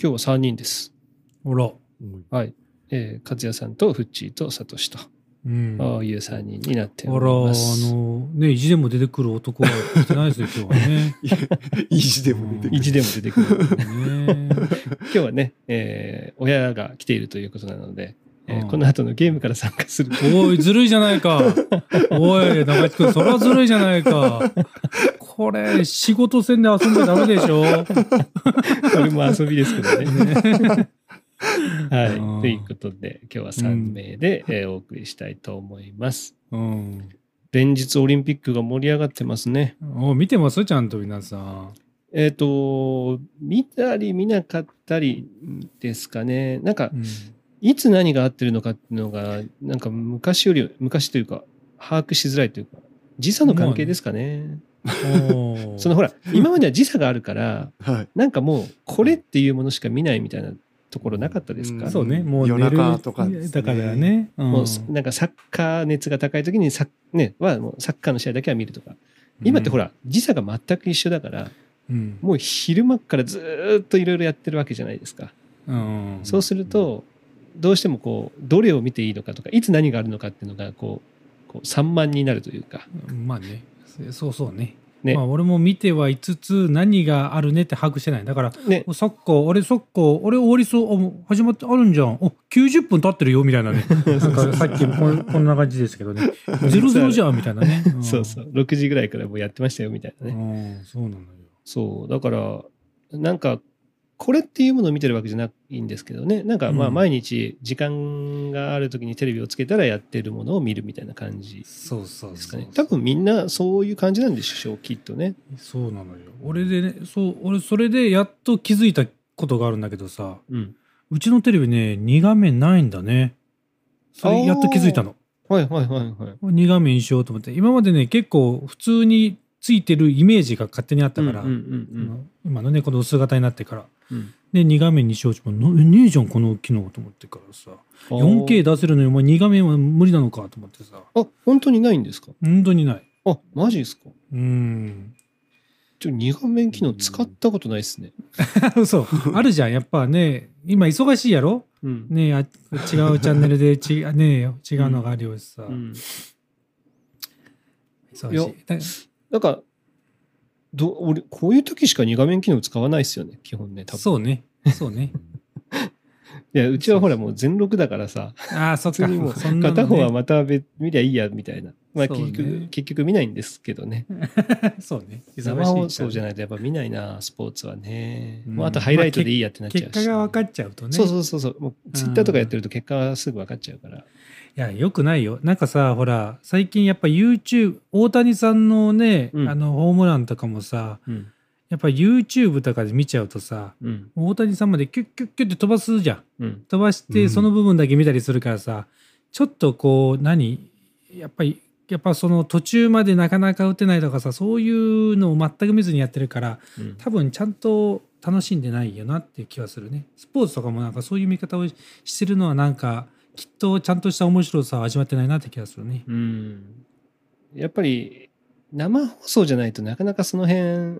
今日は3人です。ほら。はい。えー、勝也さんとフッチーとサトシと、うん。ああいう3人になってあら、あおります。の、ね、意地でも出てくる男は 来てないですよ、今日はね。意地でも出てくる意地でも出てくる。ね 今日はね、えー親が来ているということなので、えーうんこの後のゲームから参加する。おい、ずるいじゃないか。おい、中地君、それはずるいじゃないか。これ、仕事戦で遊んじゃダメでしょ。これも遊びですけどね。ね はい。うんということで、今日は3名で、えーお送りしたいと思います。うん。連日オリンピックが盛り上がってますね。お見てます？ちゃんと皆さん。えっ、と、見たり見なかったりですかね。なんかう、んいつ何が合ってるのかっていうのが、なんか昔より、昔というか、把握しづらいというか、時差の関係ですかね。そのほら、今までは時差があるから、はい。なんかもう、これっていうものしか見ないみたいなところなかったですか、うんそうね、もう夜中とかねだからね。うんもうなんかサッカー熱が高い時にサッ,、ね、はもうサッカーの試合だけは見るとか。今ってほ、ら、時差が全く一緒だから、うんもう昼間からずーっといろいろやってるわけじゃないですか。うんそうすると、どうしてもこう、どれを見ていいのかとか、いつ何があるのかっていうのが、こう、こう散漫になるというか。まあね、そうそうね。ねまあ俺も見てはいつつ何があるねって把握してない。だから、ね、おサッカー、あれサッカー、あれ終わりそう、始まってあるんじゃん。お90分経ってるよみたいなね。なんかさっきこんこんな感じですけどね。ゼロゼロじゃんみたいなね。んそうそう、6時ぐらいからもうやってましたよみたいなね。うん、そうなのよ。そう、だから、なんか、これっていうものを見てるわけじゃないんですけどね。なんかまあうん毎日時間がある時にテレビをつけたらやってるものを見るみたいな感じそうそうそうですかね。多分みんなそういう感じなんでしょう、きっとね。そうなのよ。俺でね、そう、俺それでやっと気づいたことがあるんだけどさ、うん。うちのテレビね、2画面ないんだね。それやっと気づいたの。はいはいはいはい。2画面にしようと思って。今までね、結構普通についてるイメージが勝手にあったから、今のね、この薄型になってから。うんで、2画面にしようと思っねえじゃん、この機能と思ってからさ。うん。4K 出せるのに、お前2画面は無理なのかと思ってさ。あ、本当にないんですか？本当にない。あ、マジですか？うん。ちょ、二画面機能使ったことないですね。そう。あるじゃん。やっぱね、今忙しいやろ？うん。ねえあ違うチャンネルでち ねえ違うのがあるよしさ、うん。忙いやしいだなんか、ど俺、こういう時しか二画面機能使わないですよね、基本ね、多分。そうねそうね いや、うちはほらもう全録だからさ、ああそっかもう片方はまた別見りゃいいや、みたいな。まあそうね結局、結局見ないんですけどね。そうね生放送じゃいないとやっぱ見ないな、スポーツはね。うんもうあとハイライトでいいやってなっちゃうし。結果が分かっちゃうとねそうそうそうそう。もうツイッターとかやってると結果はすぐ分かっちゃうから。いやよくないよなんかさほら最近やっぱ YouTube 大谷さんのね、うんあのホームランとかもさうん。やっぱ YouTube とかで見ちゃうとさうん。大谷さんまでキュッキュッキュッって飛ばすじゃんうん。飛ばしうんてその部分だけ見たりするからさ、ちょっとこう何やっぱりやっぱその途中までなかなか打てないとかさそういうのを全く見ずにやってるからうん多分ちゃんと楽しんでないよなっていう気はするねスポーツとかもなんかそういう見方をしてるのはなんかきっとちゃんとした面白さを味わってないなって気がするねうん。やっぱり生放送じゃないとなかなかその辺、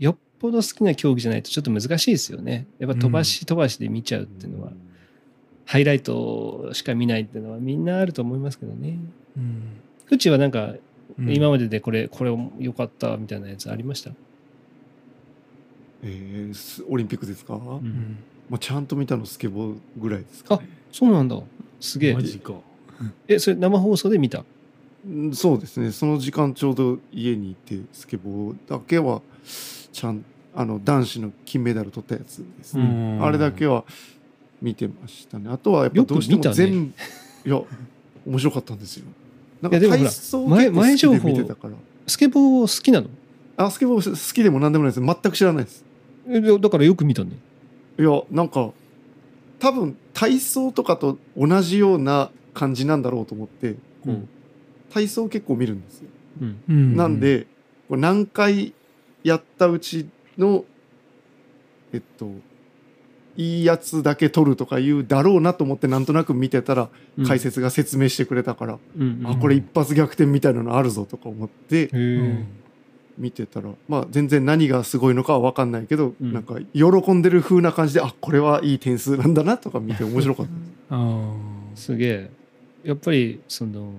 よっぽど好きな競技じゃないとちょっと難しいですよね。やっぱ飛ばし飛ばしで見ちゃうっていうのは、ハイライトしか見ないっていうのはみんなあると思いますけどね。うん、うちはなんかうん今まででこれ、これ良かったみたいなやつありました、えーすオリンピックですか、ううんんまあ、ちゃんと見たのスケボーぐらいですか、ね、そうなんだ。すげえ。マ。ジか。え、それ生放送で見た？うんそうですね。その時間ちょうど家にいてスケボーだけはちゃんあの男子の金メダル取ったやつですね、うん。あれだけは見てましたね。あとはやっぱどうしても全部、いや面白かったんですよ。なんかいやでもほら体操前前情報結構好きで見てたから。スケボー好きなの？あスケボー好きでも何でもないです。全く知らないです。えでだからよく見たね。いやなんか多分体操とかと同じような感じなんだろうと思ってこう、うん。体操結構見るんですよ、うん。うん。なんで何回やったうちのえっといいやつだけ取るとかいうだろうなと思ってなんとなく見てたらうん。解説が説明してくれたから、うんうんあこれ一発逆転みたいなのあるぞとか思ってうん見てたらまあ全然何がすごいのかは分かんないけど、うん。なんか喜んでる風な感じであこれはいい点数なんだなとか見て面白かった。あすげえ。やっぱりその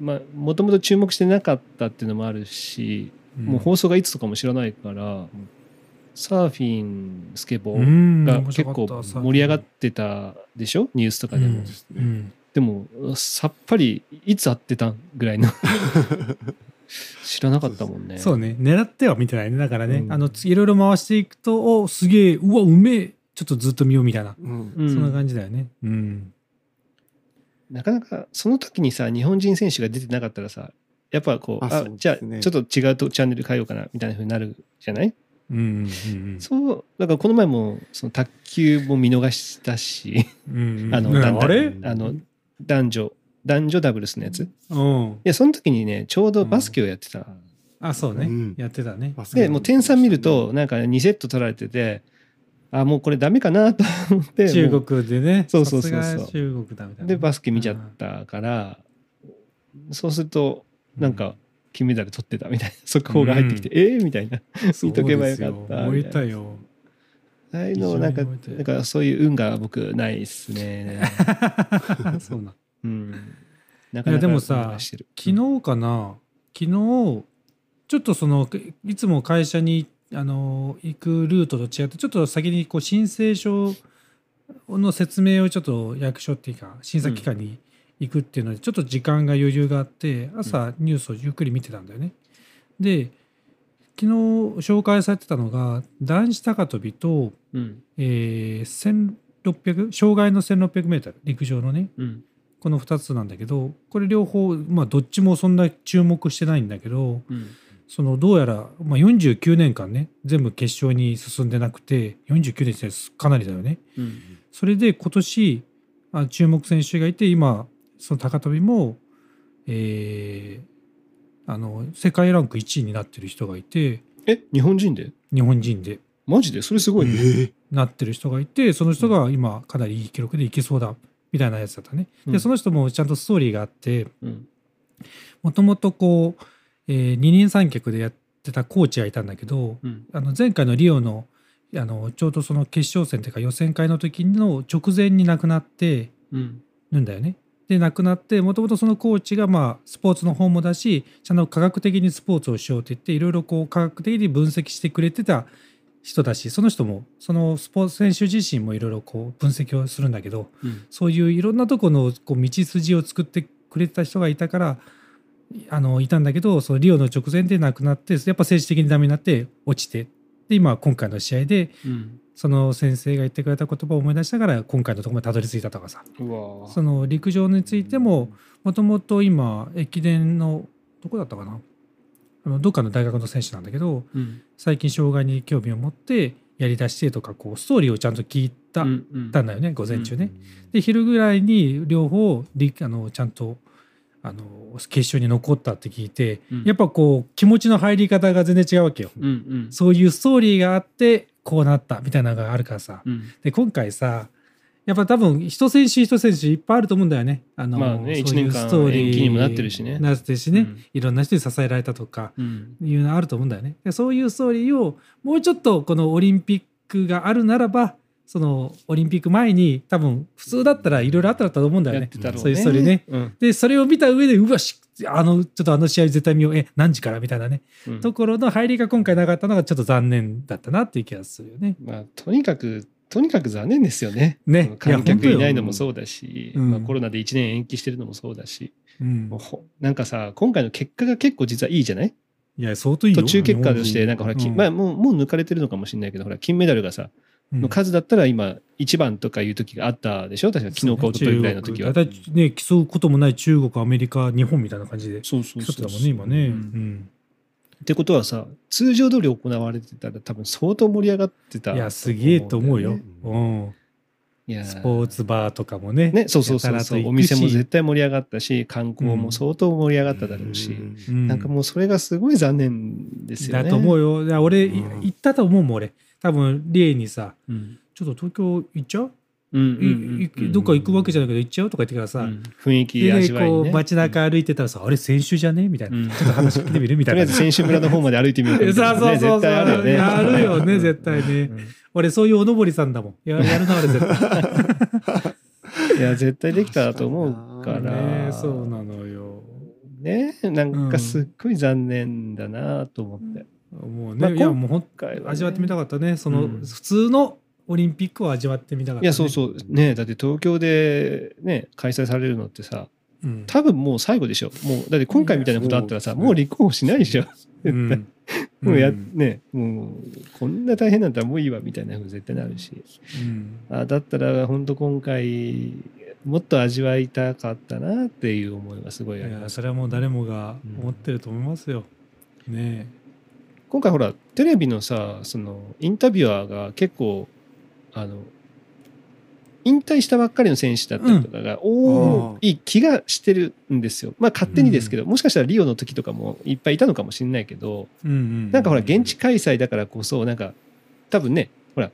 まあもともと注目してなかったっていうのもあるし、ーもう放送がいつとかも知らないから、サーフィンスケボうーん。が結構盛り上がってたでしょ？ニュースとかでも、うん。ですねうん。でもさっぱりいつ会ってたんぐらいの 知らなかったもんね。そうね。狙っては見てないね。だからね、うん。あのいろいろ回していくとおすげえうわうめえ。ちょっとずっと見ようみたいな、うん。うん。そんな感じだよね。うん。なかなかその時にさ日本人選手が出てなかったらさやっぱこうあね。じゃあちょっと違うとチャンネル変えようかなみたいなふうになるじゃない？うんうんうんそうだからこの前もその卓球も見逃したしあの、ねあれ？あの男女男女ダブルスのやつ。いうん。やその時にねちょうどバスケをやってた、あそうね、うん。やってたね。バスケでもう点差見るとなんか2セット取られててあもうこれダメかなと思って中も国でね。そうそうそうそう。さすが中国だみたいな。でバスケ見ちゃったからそうするとなんか金メダル取ってたみたいな。速報が入ってきて、ええみたいな。見とけばよかった。燃えたよ。ああいうのなんか非常に覚えてるなんかそういう運が僕ないっすね。そうなんうん。なかでもさ昨日かな？昨日ちょっとそのいつも会社にあの行くルートと違ってちょっと先にこう申請書の説明をちょっと役所っていうか審査機関に行くっていうのでちょっと時間が余裕があって朝ニュースをゆっくり見てたんだよね。で昨日紹介されてたのが男子高跳びと、うん。えー、1600障害の 1600m 陸上のね。うんこの2つなんだけどこれ両方まあどっちもそんな注目してないんだけどうん。そのどうやら、まあ、49年間ね全部決勝に進んでなくて49年ってかなりだよね。うんそれで今年あ注目選手がいて今その高跳びも、えーあの世界ランク1位になってる人がいてえ日本人で？日本人で。マジで？それすごいね、えなってる人がいてその人が今かなりいい記録でいけそうだみたいなやつだったね。うんでその人もちゃんとストーリーがあってうんもともとこう、えー二人三脚でやってたコーチがいたんだけどうんあの前回のリオのあのちょうどその決勝戦というか予選会の時の直前に亡くなってうんるんだよね。で亡くなってもともとそのコーチがまあスポーツの方もだしちゃんと科学的にスポーツをしようって言っていろいろこう科学的に分析してくれてた人だしその人もそのスポーツ選手自身もいろいろこう分析をするんだけどうん。そういういろんなとこのこう道筋を作ってくれてた人がいたからあのいたんだけどそのリオの直前で亡くなってやっぱ政治的にダメになって落ちてで今今回の試合でうん。その先生が言ってくれた言葉を思い出しながら今回のところまでたどり着いたとかさ。その陸上についてももともと今駅伝のどこだったかなどっかの大学の選手なんだけどうん最近障害に興味を持ってやりだしてとかこうストーリーをちゃんと聞いた,、うんだよね午前中ね。で昼ぐらいに両方りあのちゃんとあの決勝に残ったって聞いて、うんやっぱこう気持ちの入り方が全然違うわけよ。そういうストーリーがあってこうなったみたいなのがあるからさ。うんで今回さやっぱ多分一選手一選手いっぱいあると思うんだよね。あのまあねそういう一年間ストーリー延期にもなってるしね。なってるしね、うん。いろんな人に支えられたとかうん。いうのあると思うんだよね。でそういうストーリーをもうちょっとこのオリンピックがあるならばそのオリンピック前に多分普通だったらいろいろあったと思うんだよね。ね。そういうストーリーね。うん。でそれを見た上でうわしあのちょっとあの試合絶対見よう。え何時から？みたいなね、うん。ところの入りが今回なかったのがちょっと残念だったなっていう気がするよね。まあとにかくとにかく残念ですよね。ね。観客いないのもそうだし、うん。まあ、コロナで1年延期してるのもそうだし、うん。なんかさ今回の結果が結構実はいいじゃない？いや相当いいよ。途中結果としてなんかほら、うん。金まあ、もうもう抜かれてるのかもしれないけどほら金メダルがさ、うん。の数だったら今1番とかいう時があったでしょ？確か昨日か一昨日ぐらいの時は。ね競うこともない中国アメリカ日本みたいな感じで。そうそう競ってそう。たもんね今ね、ううんんってことはさ通常通り行われてたら多分相当盛り上がってたいやすげえと思うよ、ううん。いやスポーツバーとかもね。ねそうそうそうそう。お店も絶対盛り上がったし観光も相当盛り上がっただろうし、うん。なんかもうそれがすごい残念ですよね。だと思うよ。いや俺、いうん。行ったと思うもん俺。多分リエにさうん。ちょっと東京行っちゃう？どっか行くわけじゃないけど行っちゃうとか言ってからさ、うん。雰囲気で味わいにねこう街中歩いてたらさ、あれ先週じゃねみたいな、うん。ちょっと話聞いてみるみたいな。とりあえず選手村の方まで歩いてみようかみたいなねそうそうそう。あるよね。やるよね絶対ね。うん。俺そういうおのぼりさんだもん。ややるな俺絶対。いや絶対できたと思うから。ねそうなのよ。ねなんかすっごい残念だなと思って、もうね、まあいやもうほん今回はね。味わってみたかったね。その、うん。普通のオリンピックを味わってみたかった、ね。いやそうそう。ねだって東京でね開催されるのってさうん。多分もう最後でしょ。もうだって今回みたいなことあったらさいやそうもう立候補しないでしょ。うん。もうや、んねもうこんな大変なんだったらもういいわみたいなふうに絶対なるし。うん。あだったら本当今回もっと味わいたかったなっていう思いがすごいあります。それはもう誰もが思ってると思いますよ。ね今回ほらテレビのさそのインタビュアーが結構あの引退したばっかりの選手だったりとかが多い気がしてるんですよ。まあ勝手にですけど、もしかしたらリオの時とかもいっぱいいたのかもしれないけどうんうん、なんかほら現地開催だからこそなんか多分ねほら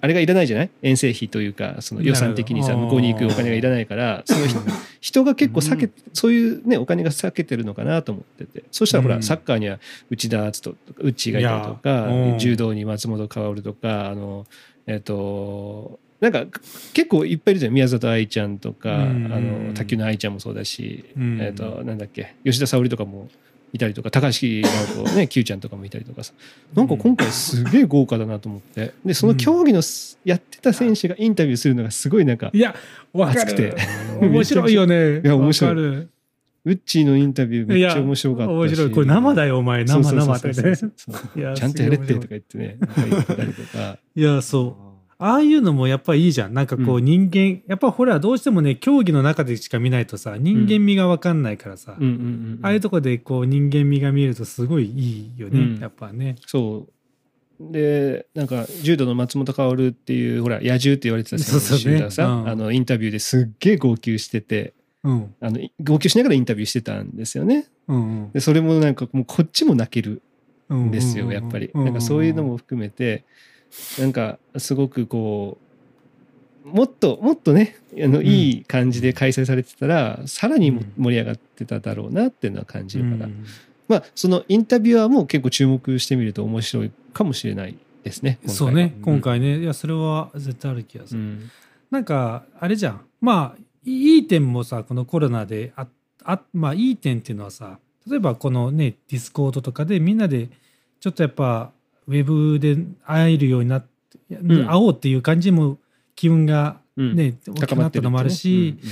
あれがいらないじゃない？遠征費というかその予算的にさ向こうに行くお金がいらないからその人人が結構避け、そういうねお金が避けてるのかなと思ってて。そしたらほら、うん。サッカーには内田篤人とか内がいたりとかうん。柔道に松本薫とかあのえっ、となんか結構いっぱいいるじゃん。宮里藍ちゃんとか、うんあの卓球の藍ちゃんもそうだし、うんえっ、となんだっけ吉田沙保里とかもいたりとか高橋直子ね Q ちゃんとかもいたりとかさ。なんか今回すげえ豪華だなと思って。でその競技のすやってた選手がインタビューするのがすごいなんかいや、わかる。熱くて。面白いよね。いや面白いウッチーのインタビューめっちゃ面白かったし。面白い。これ生だよ、お前。生生ってね。ちゃんとやれってとか言ってね。なんか言ってたりとか。いや、そう。ああいうのもやっぱりいいじゃん。なんかこうう人間、やっぱほらどうしてもね、競技の中でしか見ないとさ、人間味がわかんないからさ、うん。うんうんああいうとこでこう人間味が見えるとすごいいいよね、うん。やっぱね。そう。でなんか柔道の松本薫っていうほら野獣って言われてた選手がさ、うん。あのインタビューですっげえ号泣しててうん。あの号泣しながらインタビューしてたんですよねうんでそれもなんかもうこっちも泣けるうん。んですよやっぱりなんかそういうのも含めてなんかすごくこうもっともっとねあのんいい感じで開催されてたらさらに盛り上がってただろうなっていうのは感じうるから、んまあそのインタビュアーも結構注目してみると面白いかもしれないですねそうね、うん今回ね。いや、それは絶対ある気がする。うんなんか、あれじゃん。まあ、いい点もさ、このコロナであ、あまあ、いい点っていうのはさ、例えばこのね、ディスコードとかでみんなで、ちょっとやっぱ、ウェブで会えるようになって、いやん。会おうっていう感じも気運がうん。ね、大きくなったのもあるし、う。ん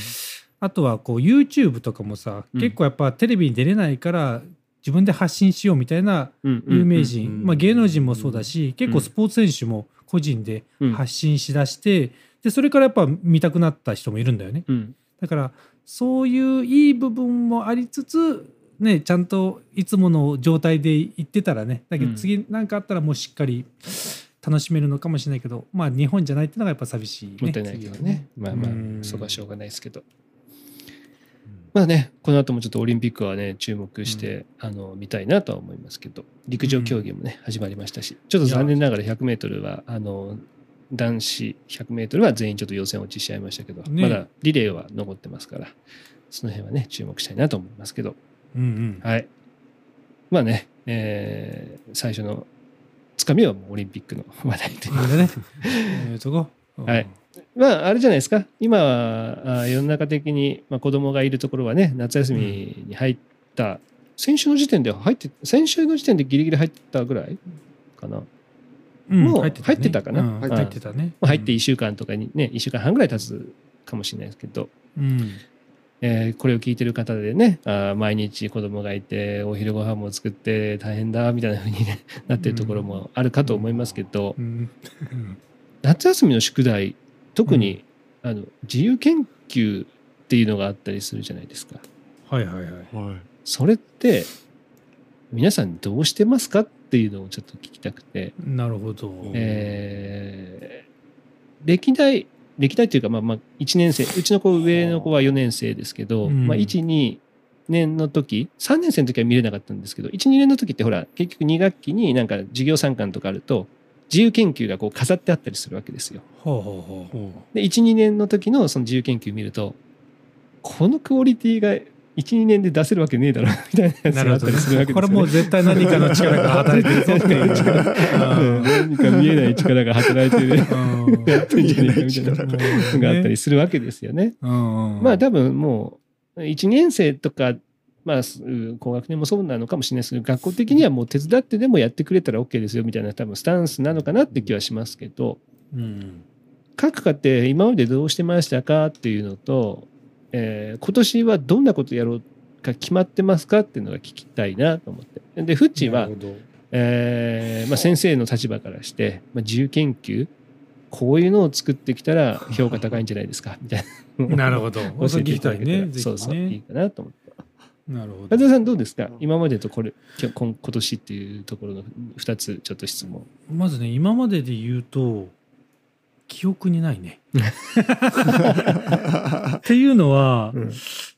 あとはこう YouTube とかもさ、うん結構やっぱテレビに出れないから自分で発信しようみたいなうんうん有名人、うん。まあ、芸能人もそうだし、結構スポーツ選手も個人でうん。発信しだして、でそれからやっぱ見たくなった人もいるんだよね。うん。だからそういういい部分もありつつねちゃんといつもの状態で行ってたらね。だけど次何かあったらもうしっかり楽しめるのかもしれないけどまあ日本じゃないっていうのがやっぱ寂しい、ね、もったいないけどね。まあまあうん。そこはしょうがないですけど。まあねこの後もちょっとオリンピックはね注目して、あの見たいなとは思いますけど。陸上競技もね、始まりましたし。ちょっと残念ながら 100m はあの男子 100m は全員ちょっと予選落ちしちゃいましたけど、ね。まだリレーは残ってますからその辺はね注目したいなと思いますけど。うんうん。はい。まあね、えー最初のつかみはもうオリンピックの話題で。なんでね。えーとこはい。まあ、あれじゃないですか、今はあ世の中的に、まあ、子供がいるところはね、夏休みに入った、先週の時点では入って、先週の時点でギリギリ入ったぐらいかな。うんもう入ってたね。入ってたかな。うん入ってたね。まあ入って1週間とかにね、1週間半ぐらい経つかもしれないですけど、うん。えーこれを聞いてる方でね、あー毎日子供がいて、お昼ご飯も作って大変だみたいな風に、ね、なってるところもあるかと思いますけど、うん。夏休みの宿題特に、あの自由研究っていうのがあったりするじゃないですか。はいはいはい。はい。それって皆さんどうしてますかっていうのをちょっと聞きたくて、なるほど。えー歴代歴代っていうかまあまあ1年生。うちの子上の子は4年生ですけど、うん。まあ、12年の時3年生の時は見れなかったんですけど12年の時ってほら結局2学期になんか授業参観とかあると自由研究がこう飾ってあったりするわけですよ。ほうほうほうほで12年の時のその自由研究見るとこのクオリティが12年で出せるわけねえだろみたいなやつがあったりするわけですよ、ね。これもう絶対何かの力が働いてるぞっていう。何か見えない力が働いてるうん。やってん。じゃねえかみたいなのがあったりするわけですよね。まあ多分もう1年生とかまあす高学年もそうなのかもしれないですけど学校的にはもう手伝ってでもやってくれたら OK ですよみたいな多分スタンスなのかなって気はしますけどうん。各家庭今までどうしてましたかっていうのと、えー今年はどんなことやろうか決まってますかっていうのが聞きたいなと思って。でフッチーはえーまあ、先生の立場からして、まあ、自由研究こういうのを作ってきたら評価高いんじゃないですか みたいな。なるほど。教 教えていただけたいきたいねら。そうそういいぜかなと思って。なるほど。和田さんどうですか？今までとこれ今今年っていうところの2つちょっと質問。まずね今までで言うと記憶にないね。っていうのは、うん。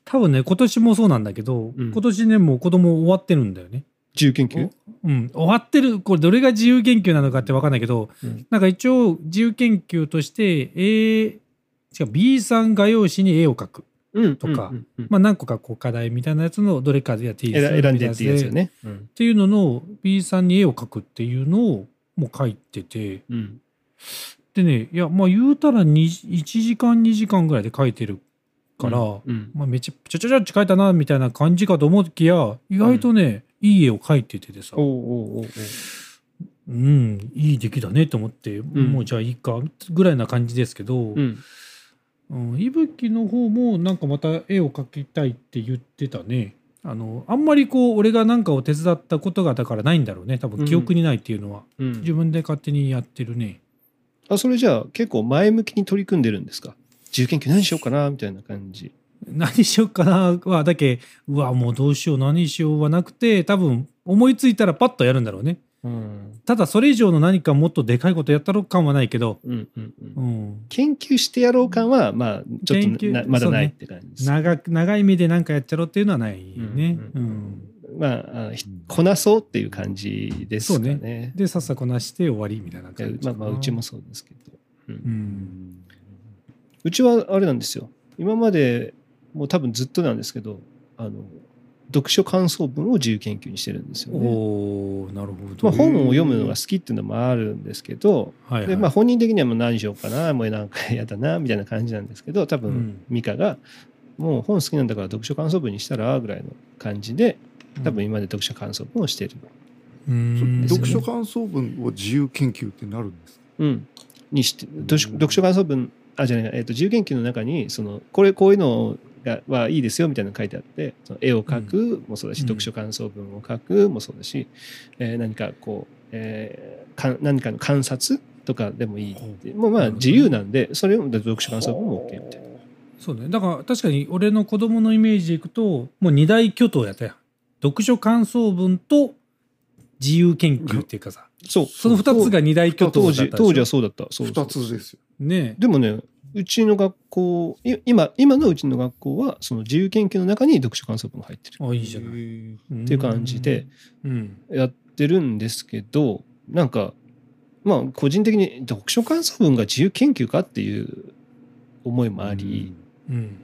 多分ね今年もそうなんだけど、うん。今年ねもう子供終わってるんだよね。自由研究？うん、終わってる。これどれが自由研究なのかって分かんないけど、うん。なんか一応自由研究として A 違う B3 画用紙に絵を描く、うん。とかうんうんまあ、何個かこう課題みたいなやつのどれかでやっていいです選選んでっていうやつよっね。うん。ていうのの B3 に絵を描くっていうのをもう描いててうんでねいやまあ言うたらに1時間2時間ぐらいで描いてるから、うんまあ、めちゃちょちょちょって描いたなみたいな感じかと思いきや意外とね、いい絵を描いててでさおうおうおうおううんいい出来だねと思って、んもうじゃあいいかぐらいな感じですけど、うんうん、いぶきの方もなんかまた絵を描きたいって言ってたねあのあんまりこう俺が何かを手伝ったことがだからないんだろうね多分記憶にないっていうのは、うん自分で勝手にやってるねあそれじゃあ結構前向きに取り組んでるんですか？自由研究何しようかなみたいな感じ。何しようかなはだけうわもうどうしよう何しようはなくて多分思いついたらパッとやるんだろうね。うん。ただそれ以上の何かもっとでかいことやったろ感はないけど、うんうんううん。ん、研究してやろう感はまあちょっとなまだないって感じです、長く長い目で何かやっちゃろうっていうのはないね、ううんんまあこなそうっていう感じですかね。そうでさっさこなして終わりみたいな感じまあまあうちもそうですけど、うん。うん。うちはあれなんですよ。今までもう多分ずっとなんですけどあの読書感想文を自由研究にしてるんですよね。おーなるほど、まあ、本を読むのが好きっていうのもあるんですけど、はいはい。でまあ、本人的にはもう何しようかなもうなんか嫌だなみたいな感じなんですけど多分うん。美香がもう本好きなんだから読書感想文にしたらぐらいの感じで多分今まで読書感想文をしてる。うん。読書感想文を自由研究ってなるんですか？うん、にして読書読書感想文あじゃない、えー、と自由研究の中にそのこれこういうのがはいいですよみたいなの書いてあってその絵を描くもそうだし、うん。読書感想文を書くもそうだし、えー何かこう、えーか何かの観察とかでもいいって。もうまあ自由なんでそれを読書感想文も OK みたいな。そうね。だから確かに俺の子供のイメージでいくともう二大巨頭やったやん読書感想文と自由研究っていうかさそう。その二つが二大巨頭だ当っ当時はそうだった。そうそう二つですよ。ね。でもねうちの学校い今今のうちの学校はその自由研究の中に読書感想文が入ってる。あいいじゃない。いっていう感じでうん。やってるんですけどなんかまあ個人的に読書感想文が自由研究かっていう思いもあり、うん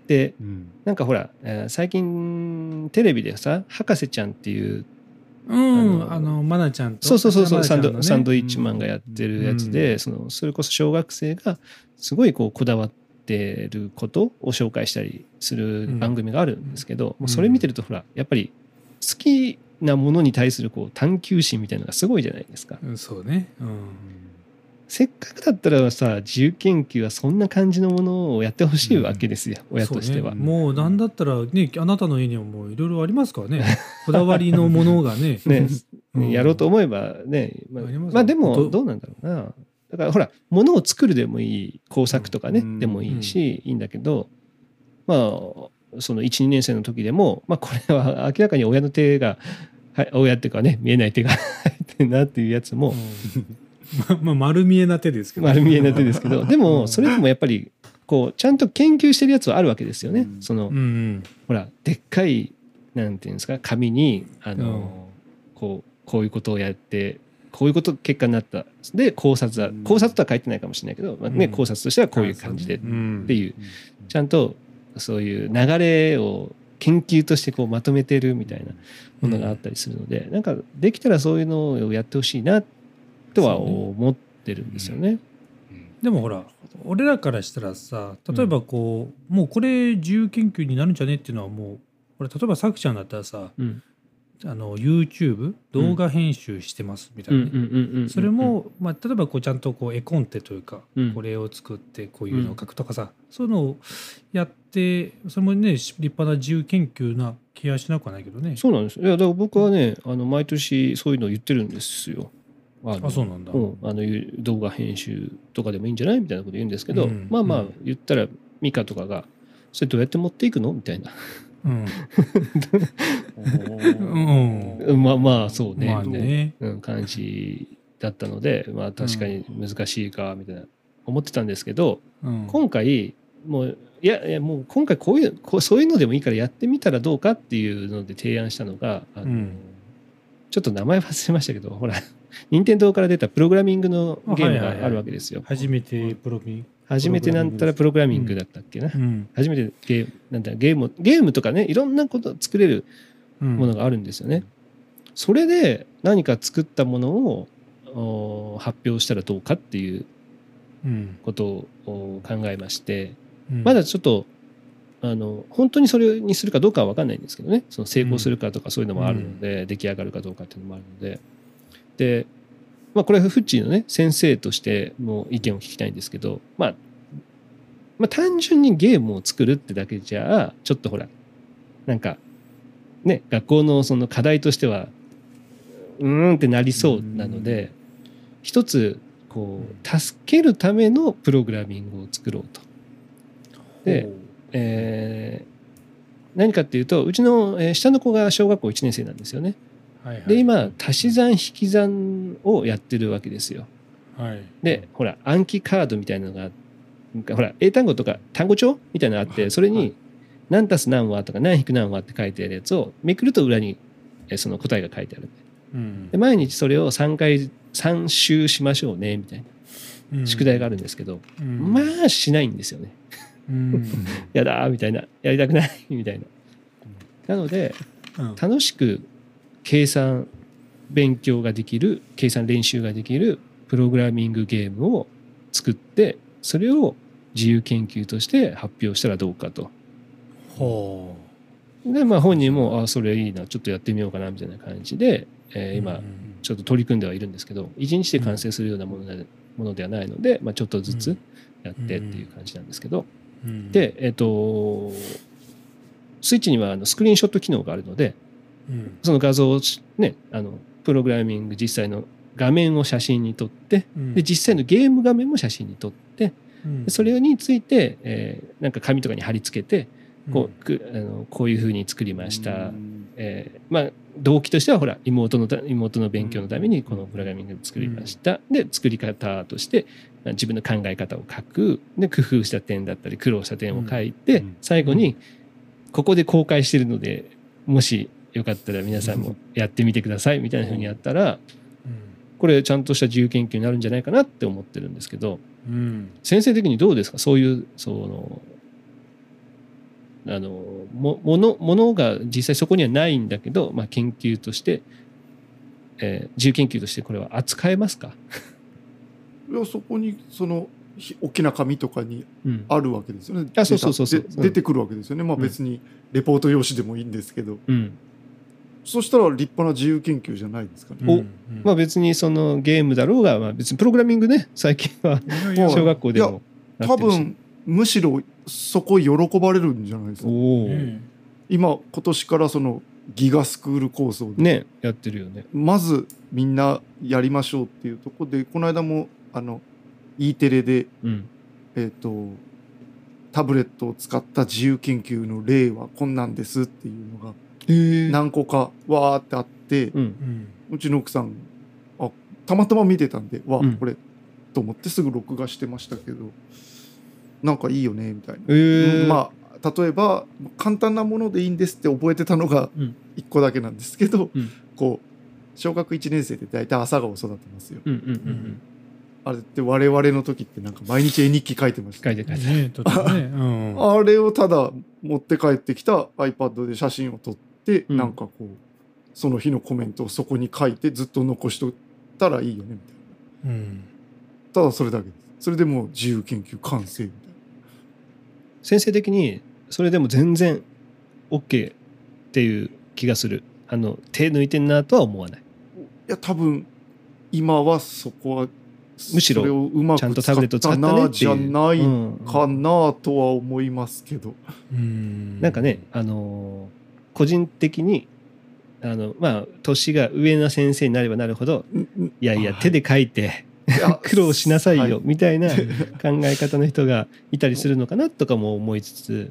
でうん。なんかほら、えー最近テレビでさ博士ちゃんっていううんあのあのマナちゃんと？そうそうそうそう、サンドサンドイッチマンがやってるやつで、そのそれこそ小学生がすごいこうこだわってることを紹介したりする番組があるんですけど、もうそれ見てるとほらやっぱり好きなものに対するこう探求心みたいなのがすごいじゃないですか。うんそうね。うんせっかくだったらさ自由研究はそんな感じのものをやってほしいわけですよ、親としては。ね。もうなんだったらねあなたの家にはもういろいろありますからね。こだわりのものがね。ね。うん。やろうと思えばね、まあまあでもとどうなんだろうな。だからほら物を作るでもいい工作とかね、うん。でもいいし、いいんだけどまあその12年生の時でも、まあ、これは明らかに親の手が、はい、親っていうかね見えない手が 入ってるなっていうやつも、うん ままあ丸見えな手ですけど。丸見えな手ですけど。でもそれでもやっぱりこうちゃんと研究してるやつはあるわけですよね。うん。そのうんうん。ほらでっかいなんていうんですか紙にあの、こうこういうことをやってこういうこと結果になった。で考察はうん。考察とは書いてないかもしれないけど、まあねうん。考察としてはこういう感じでっうん。ていう。ちゃんとそういう流れを研究としてこうまとめてるみたいなものがあったりするので、なんかできたらそういうのをやってほしいなとは思ってるんですよね。でもほら俺らからしたらさ例えばこう、もうこれ自由研究になるんじゃねっていうのはもうこれ例えばさくちゃんだったらさうん。あの YouTube 動画編集してますみたいなそれも、まあ、例えばこうちゃんとこう絵コンテというか、うん。これを作ってこういうのを書くとかさ、そういうのをやってそれもね立派な自由研究な気がしなくはないけどね。そうなんです。いやだから僕はねあの毎年そういうのを言ってるんですよ。あのあそうなんだ。うん、あの動画編集とかでもいいんじゃないみたいなこと言うんですけど、うんまあまあうん言ったらミカとかが「それどうやって持っていくの?」みたいなうんまあまあそうね,、まあね。うん、感じだったのでまあ確かに難しいかみたいな思ってたんですけどうん今回もういやいやもう今回こういうこうそういうのでもいいからやってみたらどうかっていうので提案したのがあの、うんちょっと名前忘れましたけどほら任天堂から出たプログラミングのゲームがあるわけですよ。初めてプロビ初めてなんたらプログラミングだったっけな、うん。初めてゲームなんだゲームゲームとかねいろんなこと作れるうん。ものがあるんですよね。それで何か作ったものをお発表したらどうかっていううん。ことをお考えましてうん。まだちょっとあの本当にそれにするかどうかは分かんないんですけどね。その成功するかとかそういうのもあるので、出来上がるかどうかっていうのもあるのでで、まあ、これはフッチーのね先生としても意見を聞きたいんですけど、まあ、まあ単純にゲームを作るってだけじゃちょっとほらなんかね学校のその課題としてはうーんってなりそうなので一つこう助けるためのプログラミングを作ろうと。で、えー何かっていうとうちの、えー下の子が小学校1年生なんですよね。はいはい。で今足し算引き算をやってるわけですよ。はい。でほら暗記カードみたいなのがほら英単語とか単語帳みたいなのがあってそれはい。に何足す何はとか何引く何はって書いてあるやつをめくると裏にえーその答えが書いてある。うん。で毎日それを3回3周しましょうねみたいな宿題があるんですけど、うん。まあしないんですよね。うん。やだーみたいな。やりたくないみたいな。なのでうん。楽しく計算勉強ができる計算練習ができるプログラミングゲームを作ってそれを自由研究として発表したらどうかと。ほでまあ本人もあそれいいなちょっとやってみようかなみたいな感じで、えうー今うん。ちょっと取り組んではいるんですけど一日で完成するようなもので,、ものではないので、まあ、ちょっとずつやってっていう感じなんですけど、うんでえっ、とスイッチにはあのスクリーンショット機能があるのでうんその画像をねあのプログラミング実際の画面を写真に撮ってうん。で実際のゲーム画面も写真に撮ってそれについて、えーなんか紙とかに貼り付けてこう,く、あのこういうふうに作りました、えーまあ動機としてはほら妹のた妹の勉強のためにこのプログラミングを作りました、で作り方として自分の考え方を書く。で工夫した点だったり苦労した点を書いて、うん。最後にここで公開してるのでもしよかったら皆さんもやってみてくださいみたいなふうにやったらこれちゃんとした自由研究になるんじゃないかなって思ってるんですけど先生的にどうですか？そういうそのあのもものものが実際そこにはないんだけど、まあ、研究として、えー自由研究としてこれは扱えますか、いやそこにそのひ大きな紙とかにうん。あるわけですよね。あそうそうそうそう。出てくるわけですよね。まあうん。別にレポート用紙でもいいんですけど、うんそしたら立派な自由研究じゃないですかね。おうん。まあ、別にそのゲームだろうが、まあ、別にプログラミングね。最近は小学校でもや多ってるし。分むしろそこ喜ばれるんじゃないですか。今今年からそのギガスクール構想で、ねやってるよね。まずみんなやりましょうっていうところでこの間もあの E テレでうん。えっ、とタブレットを使った自由研究の例はこんなんですっていうのが何個かわーってあって、うん。うちの奥さんあたまたま見てたんでわ、うん。これと思ってすぐ録画してましたけどなんかいいよねみたいな、まあ例えば簡単なものでいいんですって覚えてたのがうん。1個だけなんですけど、うん。こう小学1年生で大体朝顔を育てますよ。うんうんうんうん。あれって我々の時ってなんか毎日絵日記書いてました。ねとってもね、うん、あれをただ持って帰ってきた iPad で写真を撮って、うん。なんかこうその日のコメントをそこに書いてずっと残しとったらいいよねみたいな。うん。ただそれだけです。それでもう自由研究完成みたい先生的にそれでも全然 OK っていう気がする。あの手抜いてんなとは思わない。ないや多分今はそこはむしろちゃんくとタブレット使ったねなってじゃないう。んかなとは思いますけど、うんなんかね、あのー個人的にあのまあ年が上な先生になればなるほどいやいや手で書いて 苦労しなさいよはい。みたいな 考え方の人がいたりするのかなとかも思いつつ。うん。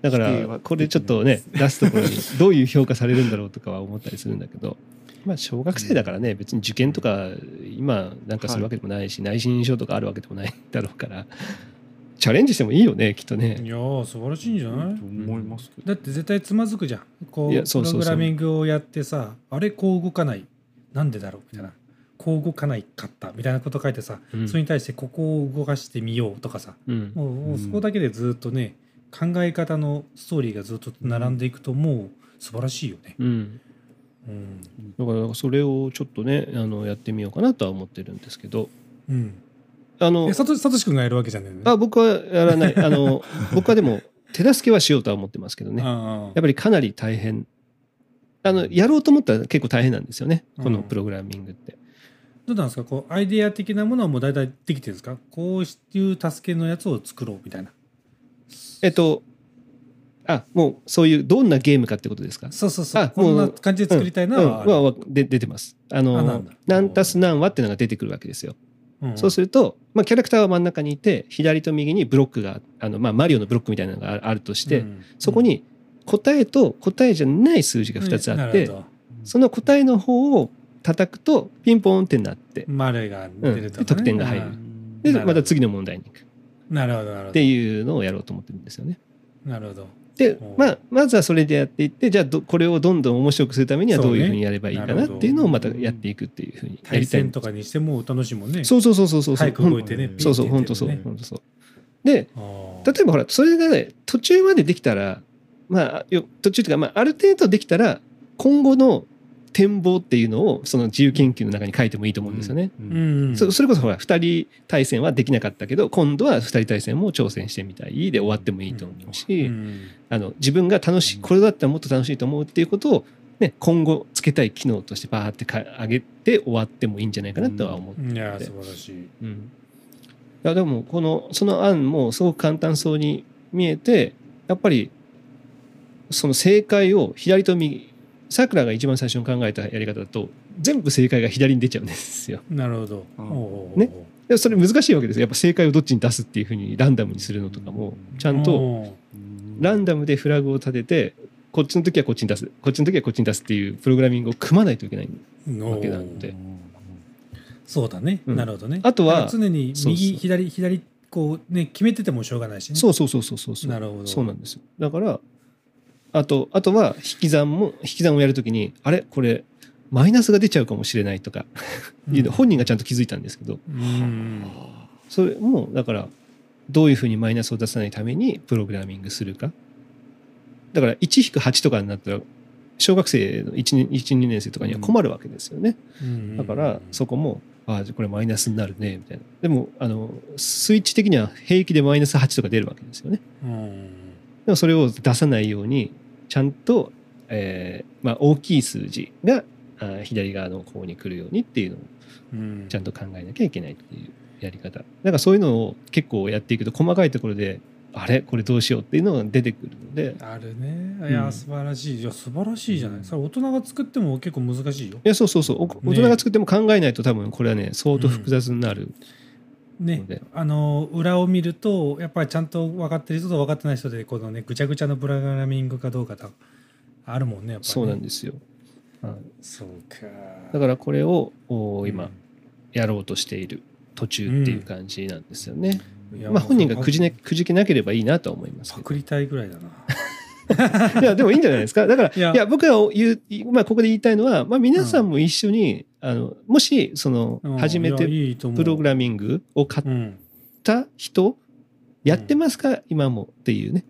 だからこれちょっとね出すところにどういう評価されるんだろうとかは思ったりするんだけどまあ小学生だからね別に受験とか今なんかするわけでもないし内申書とかあるわけでもないだろうからチャレンジしてもいいよねきっといね。やー素晴らしいんじゃない？と思いますけど、だって絶対つまずくじゃん。こうプログラミングをやってさあれこう動かない。なんでだろうみたいな。こう動かないかったみたいなこと書いてさ、うん。それに対してここを動かしてみようとかさうん。もうそこだけでずっとね考え方のストーリーがずっと並んでいくともう素晴らしいよね。うん。うん。だからそれをちょっとねあのやってみようかなとは思ってるんですけど。うん、あのえさとさとし君がやるわけじゃねえね。あ僕はやらない。あの 僕はでも手助けはしようとは思ってますけどね。やあっぱりかなり大変。あのやろうと思ったら結構大変なんですよね。このうんプログラミングって。どうなんですか？こうアイデア的なものはもう大体できてるんですか？こういう助けのやつを作ろうみたいな。えっとあもうそういうどんなゲームかってことですか？そうそうそう。あこんな感じで作りたいなはうん。出てます。あのんだ。何たす何はっていうのが出てくるわけですよ。うんそうすると、まあ、キャラクターは真ん中にいて左と右にブロックがあの、まあ、マリオのブロックみたいなのがああるとして、うんそこに答えと答えじゃない数字が2つあって、その答えの方を叩くとピンポンってなって丸が出るとか、ね得点が入る。うん。でまた次の問題に行く。っなるほどなるほど。ていうのをやろうと思ってるんですよね。なるほどでまあ、まずはそれでやっていってじゃあどこれをどんどん面白くするためにはどういうふうにやればいいかなっていうのをまたやっていくっていうふうにや対りたい戦とかにしても楽しいもんね。そうそうそうそうそう早く動いてねそうそう本当そう本当そう。で例えばほらそれがね途中までできたらまあよ途中というか、まあ、ある程度できたら今後の展望っていうのをその自由研究の中に書いてもいいと思うんですよね。ううん。んそそれこそほら2人対戦はできなかったけど今度は2人対戦も挑戦してみたいで終わってもいいと思うし、うん。あの自分が楽しいこれだったらもっと楽しいと思うっていうことを、ね、今後つけたい機能としてバーってか上げて終わってもいいんじゃないかなとは思って。いや素晴らしい。うん、いやでもこのその案もすごく簡単そうに見えてやっぱりその正解を左と右さくらが一番最初に考えたやり方だと全部正解が左に出ちゃうんですよ。なるほど。ね。でそれ難しいわけですよ。やっぱ正解をどっちに出すっていうふうにランダムにするのとかもちゃんとランダムでフラグを立ててこっちの時はこっちに出す。こっちの時はこっちに出すっていうプログラミングを組まないといけないわけなんで。そうだね、うん。なるほどね。あとは常にそう右そう。左左こうね決めててもしょうがないしね。そうそうそうそうそうそう。なるほど。そうなんですよ。だからあとあとは引き算も引き算をやるときにあれ？これマイナスが出ちゃうかもしれないとか本人がちゃんと気づいたんですけど。うん。それもだからどういうふうにマイナスを出さないためにプログラミングするか。だから1-8とかになったら小学生の12年生とかには困るわけですよね。うん。だからそこもああこれマイナスになるねみたいな。でもあのスイッチ的には平気でマイナス8とか出るわけですよね。うん。でもそれを出さないようにちゃんと、えーまあ、大きい数字が左側の方に来るようにっていうのをうん。ちゃんと考えなきゃいけないっていうやり方。だからそういうのを結構やっていくと細かいところであれ？これどうしようっていうのが出てくるので。あるね。いやうん素晴らしい。いや素晴らしいじゃない。それ大人が作っても結構難しいよ。いやそうそうそう。お大人が作っても考えないと多分これはね相当複雑になるねあの裏を見るとやっぱりちゃんと分かってる人と分かってない人でこのねぐちゃぐちゃのプログラミングかどうかとあるもんねやっぱりね。そうなんですよ、はい。そうか。だからこれをお今うん。やろうとしている途中っていう感じなんですよね、いやまあ本人がくじ,、ね、くじけなければいいなとは思いますパクりたいぐらいだな。いや、でもいいんじゃないですか。だから、いや。いや、僕が言う、まあ、ここで言いたいのは、まあ、皆さんも一緒に、あの、もし、そのうん、初めてプログラミングを買っうん。た人、やってますか、今もっていうね。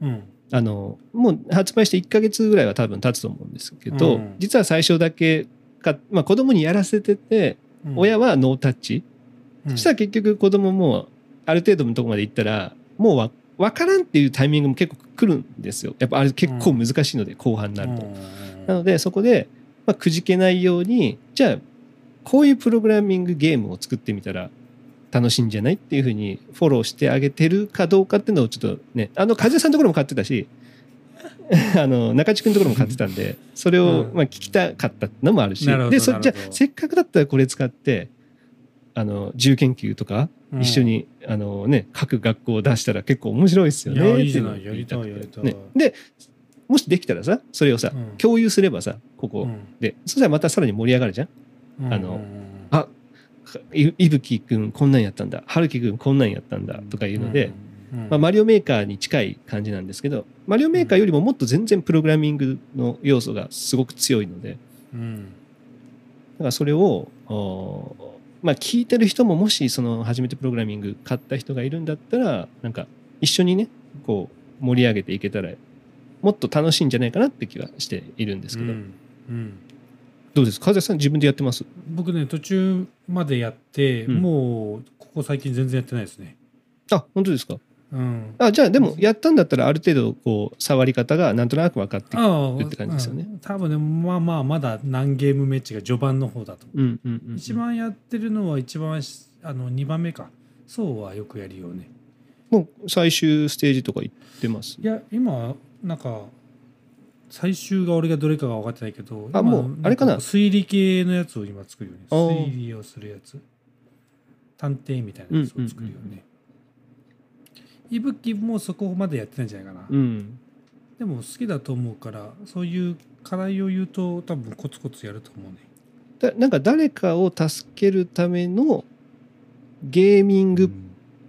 うん。あの、もう発売して1ヶ月ぐらいは多分経つと思うんですけど、うん。実は最初だけか、まあ、子供にやらせてて、うん。親はノータッチ。うん。そしたら結局子供もある程度のところまで行ったら、もうわ分からんっていうタイミングも結構来るんですよ。やっぱあれ結構難しいので、後半になると。なのでそこで、まあ、くじけないように、じゃあ、こういうプログラミングゲームを作ってみたら楽しいんじゃないっていうふうにフォローしてあげてるかどうかっていうのをちょっとね、あの、風さんのところも買ってたし、あの、中地君のところも買ってたんで、それを、うん。まあ聞きたかったのもあるし、なるほどで、そじゃあ、せっかくだったらこれ使って、あの、自由研究とか、うん。一緒に、あのね、各学校を出したら結構面白いですよね。いやいいじゃないやりたいやりたい。ね。で、もしできたらさ、それをさ、うん。共有すればさ、ここ、うん。で、そしたらまたさらに盛り上がるじゃん？うん。あのうんあ、いいぶきくんこんなんやったんだ、はるきくんこんなんやったんだとかいうので、うん。まあ、マリオメーカーに近い感じなんですけど、マリオメーカーよりももっと全然プログラミングの要素がすごく強いので、うん。だからそれを、おまあ、聞いてる人ももしその初めてプログラミング買った人がいるんだったら、なんか一緒にね、こう盛り上げていけたら、もっと楽しいんじゃないかなって気はしているんですけど、うん。うん。どうですか？風さん自分でやってます？僕ね途中までやって、うん。もうここ最近全然やってないですね。あ、本当ですか？うん。あ、じゃあでもやったんだったらある程度こう触り方がなんとなく分かってくる。って感じですよね。うん多分ねまあまあまだ何ゲーム目っちが序盤の方だと、うんうんうん。うん。一番やってるのは一番しあの2番目か。そうはよくやるよね。もう最終ステージとか行ってます？いや今なんか最終が俺がどれかが分かってないけど今あもうあれかな？ん推理系のやつを今作るよね推理をするやつ。探偵みたいなやつを作るよねいぶきもそこまでやってないんじゃないかな、うん。でも好きだと思うからそういう課題を言うと多分コツコツやると思うね。だなんか誰かを助けるためのゲーミング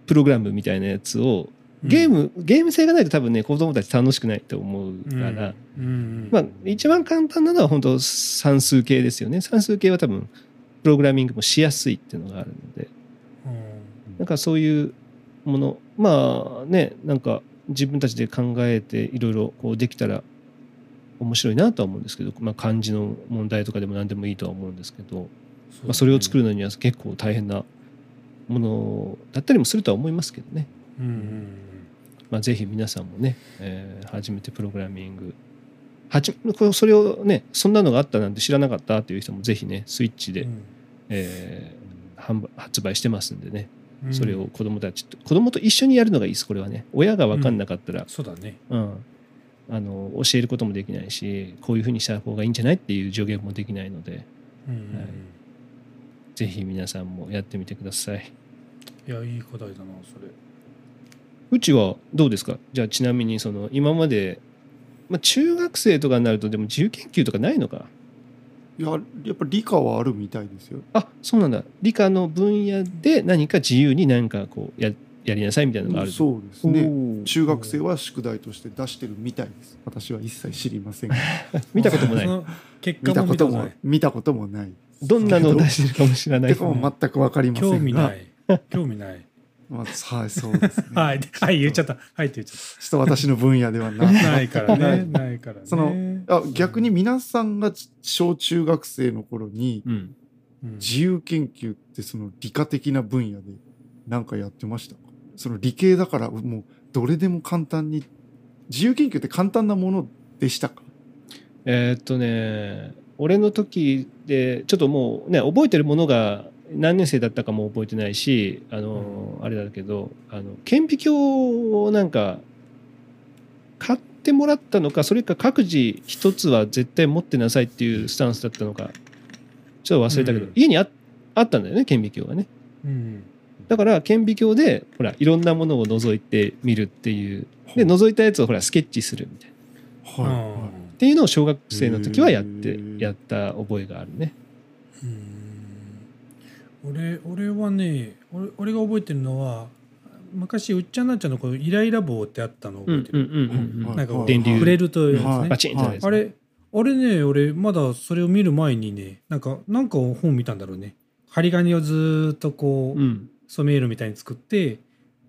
プログラムみたいなやつを、ゲーム、ゲーム性がないと多分ね、子供たち楽しくないと思うから、うん。うん。まあ、一番簡単なのは本当算数系ですよね。算数系は多分、プログラミングもしやすいっていうのがあるので、うん。なんかそういうもの、まあね、なんか自分たちで考えていろいろこうできたら面白いなとは思うんですけど、まあ漢字の問題とかでも何でもいいとは思うんですけど、まあ、それを作るのには結構大変なものだったりもするとは思いますけどね。うんうんまあ、ぜひ皆さんもね、えー初めてプログラミング。はじこれそれをねそんなのがあったなんて知らなかったという人もぜひねスイッチで、うん。えー販売発売してますんでね。うん。それを子供たちと子供と一緒にやるのがいいですこれはね。親が分かんなかったら、そうだね。うん。あの教えることもできないしこういうふうにした方がいいんじゃないっていう助言もできないので。うんうんうん。はい。ぜひ皆さんもやってみてください。いやいい課題だなそれうちはどうですか？じゃあちなみにその今まで、まあ、中学生とかになるとでも自由研究とかないのか？いややっぱ理科はあるみたいですよ。あそうなんだ。理科の分野で何か自由に何かこうややりなさいみたいなのがあるそうですね。ね中学生は宿題として出してるみたいです。私は一切知りません。が 見たこともない。結見果もたことも見たことない見たこともない。どんなのを出してるかも知らない。てかも全く分かりません。が興味ない。興味ないまあ、はいそうですね。はい。はい言っちゃった。はいって言っちゃっちょっと私の分野ではなた ないからね。ないからね。そのあ逆に皆さんが小中学生の頃にうん。うん。自由研究ってその理科的な分野で何かやってましたか？その理系だからもうどれでも簡単に自由研究って簡単なものでしたか？えーっとね俺の時でちょっともうね覚えてるものが何年生だったかも覚えてないしあの、あれだけどあの顕微鏡をなんか買ってもらったのかそれか各自一つは絶対持ってなさいっていうスタンスだったのかちょっと忘れたけど、うん。家にああったんだよね顕微鏡がね。うん。だから顕微鏡でほらいろんなものを覗いてみるっていう。で覗いたやつをほらスケッチするみたいな。はい、うん。っていうのを小学生の時はやってやった覚えがあるね。うん俺俺はね俺俺が覚えてるのは昔うっちゃんなんちゃんのこのイライラ棒ってあったの覚えてる、なんか触れるとやつね、はい。あれあれね俺まだそれを見る前にねなんかなんか本見たんだろうね。針金をずーっとこう、うん。染めるみたいに作って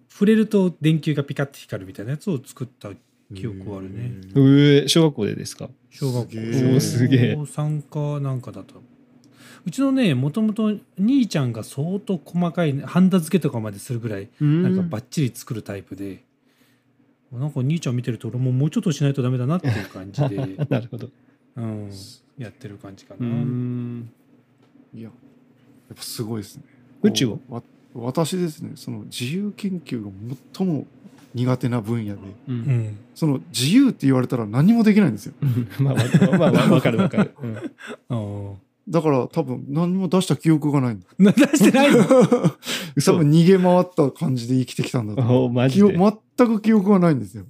触れると電球がピカッて光るみたいなやつを作った記憶はあるね。うー。小学校でですか？小学校。すげえおーすげえ高三かなんかだとうちのねもともと兄ちゃんが相当細かいハンダ付けとかまでするぐらいななんかバッチリ作るタイプで、なんか兄ちゃん見てると俺ももうちょっとしないとダメだなっていう感じで、なるほど。うん、やってる感じかうな。ん。いや。やっぱすごいですね。うちは？私ですねその自由研究が最も苦手な分野でううん。んその自由って言われたら何もできないんですよ。まあまあわかるわかる。うん だから多分何も出した記憶がないんだな出してないの？多嘘。分逃げ回った感じで生きてきたんだと思う。全く記憶がないんですよ。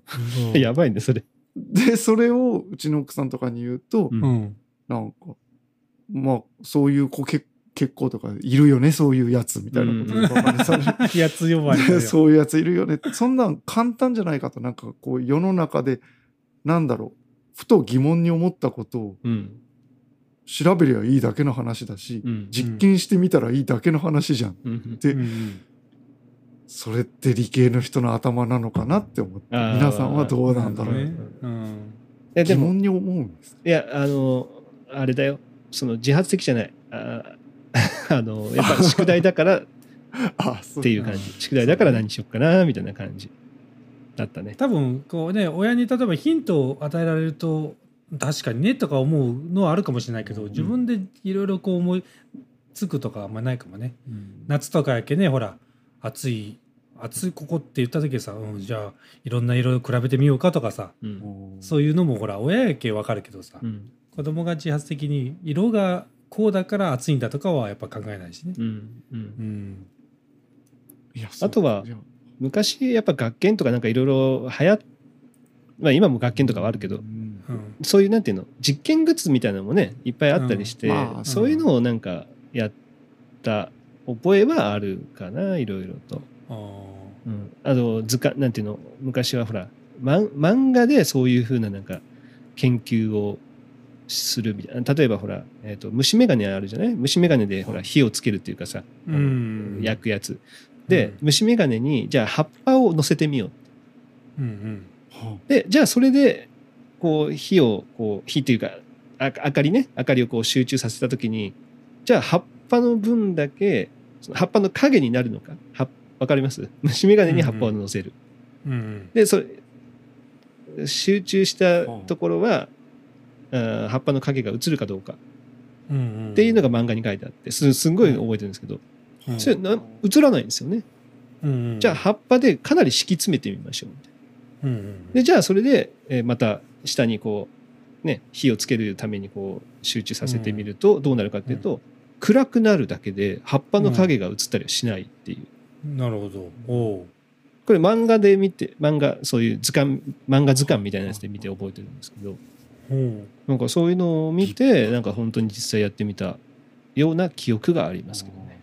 やばいねそれ。でそれをうちの奥さんとかに言うと、うん。うんなんかまあそういう子結結構とかいるよねそういうやつみたいなことをバカにされる。やつ呼ばれ。そういうやついるよね。そんなん簡単じゃないかとなんかこう世の中でなんだろうふと疑問に思ったことをうん調べりゃいいだけの話だし、うん実験してみたらいいだけの話じゃん。うんで、うん。うんそれって理系の人の頭なのかなって思って皆さんはどうなんだろう、ね。うん。疑問に思うんですいやあのあれだよ。その自発的じゃない。ああのやっぱ宿題だから っていう感じ。宿題だから何しよっかなみたいな感じだったね。多分こうね親に例えばヒントを与えられると確かにねとか思うのはあるかもしれないけど、自分でいろいろこう思いつくとかあんまないかもね。夏とかやけねほら暑い暑いここって言った時さ、うん、じゃあいろんな色を比べてみようかとかさうん。そういうのもほら親やけわかるけどさ、うん。子供が自発的に色がこうだから暑いんだとかはやっぱ考えないしね。うんうん。あとは昔やっぱ学研とかなんかいろいろ流行っまあ今も学研とかはあるけどうんうんそういうなんていうの実験グッズみたいなのもねいっぱいあったりして、うんまあそういうのをなんかやった覚えはあるかないろいろと。あうん、あと図鑑なんていうの昔はほらまん漫画でそういうふうななんか研究をするみたいな。例えばほら、えー、と虫眼鏡あるじゃない？虫眼鏡でほら火をつけるっていうかさ、うん。焼くやつ。で、うん。虫眼鏡にじゃあ葉っぱを乗せてみよう。ーうん。はでじゃあそれでこう火をこう火っていうかあ明かりね明かりをこう集中させた時にじゃあ葉っぱの分だけその葉っぱの影になるのか？わかります？虫眼鏡に葉っぱを乗せる、うんうん。でそれ集中したところは、あ。ー葉っぱの影が映るかどうか。うんうんっていうのが漫画に書いてあってすすんごい覚えてるんですけど、うん。それな映らないんですよね、うんうん。じゃあ葉っぱでかなり敷き詰めてみましょう。みたいなうんうん。でじゃあそれで、えーまた下にこうね火をつけるためにこう集中させてみるとどうなるかっていうと、暗くなるだけで葉っぱの影が映ったりはしないっていう、なるほど。おう。これ漫画で見て漫画そういう図鑑漫画図鑑みたいなやつで見て覚えてるんですけどおう。なんかそういうのを見てなんか本当に実際やってみたような記憶がありますけどね。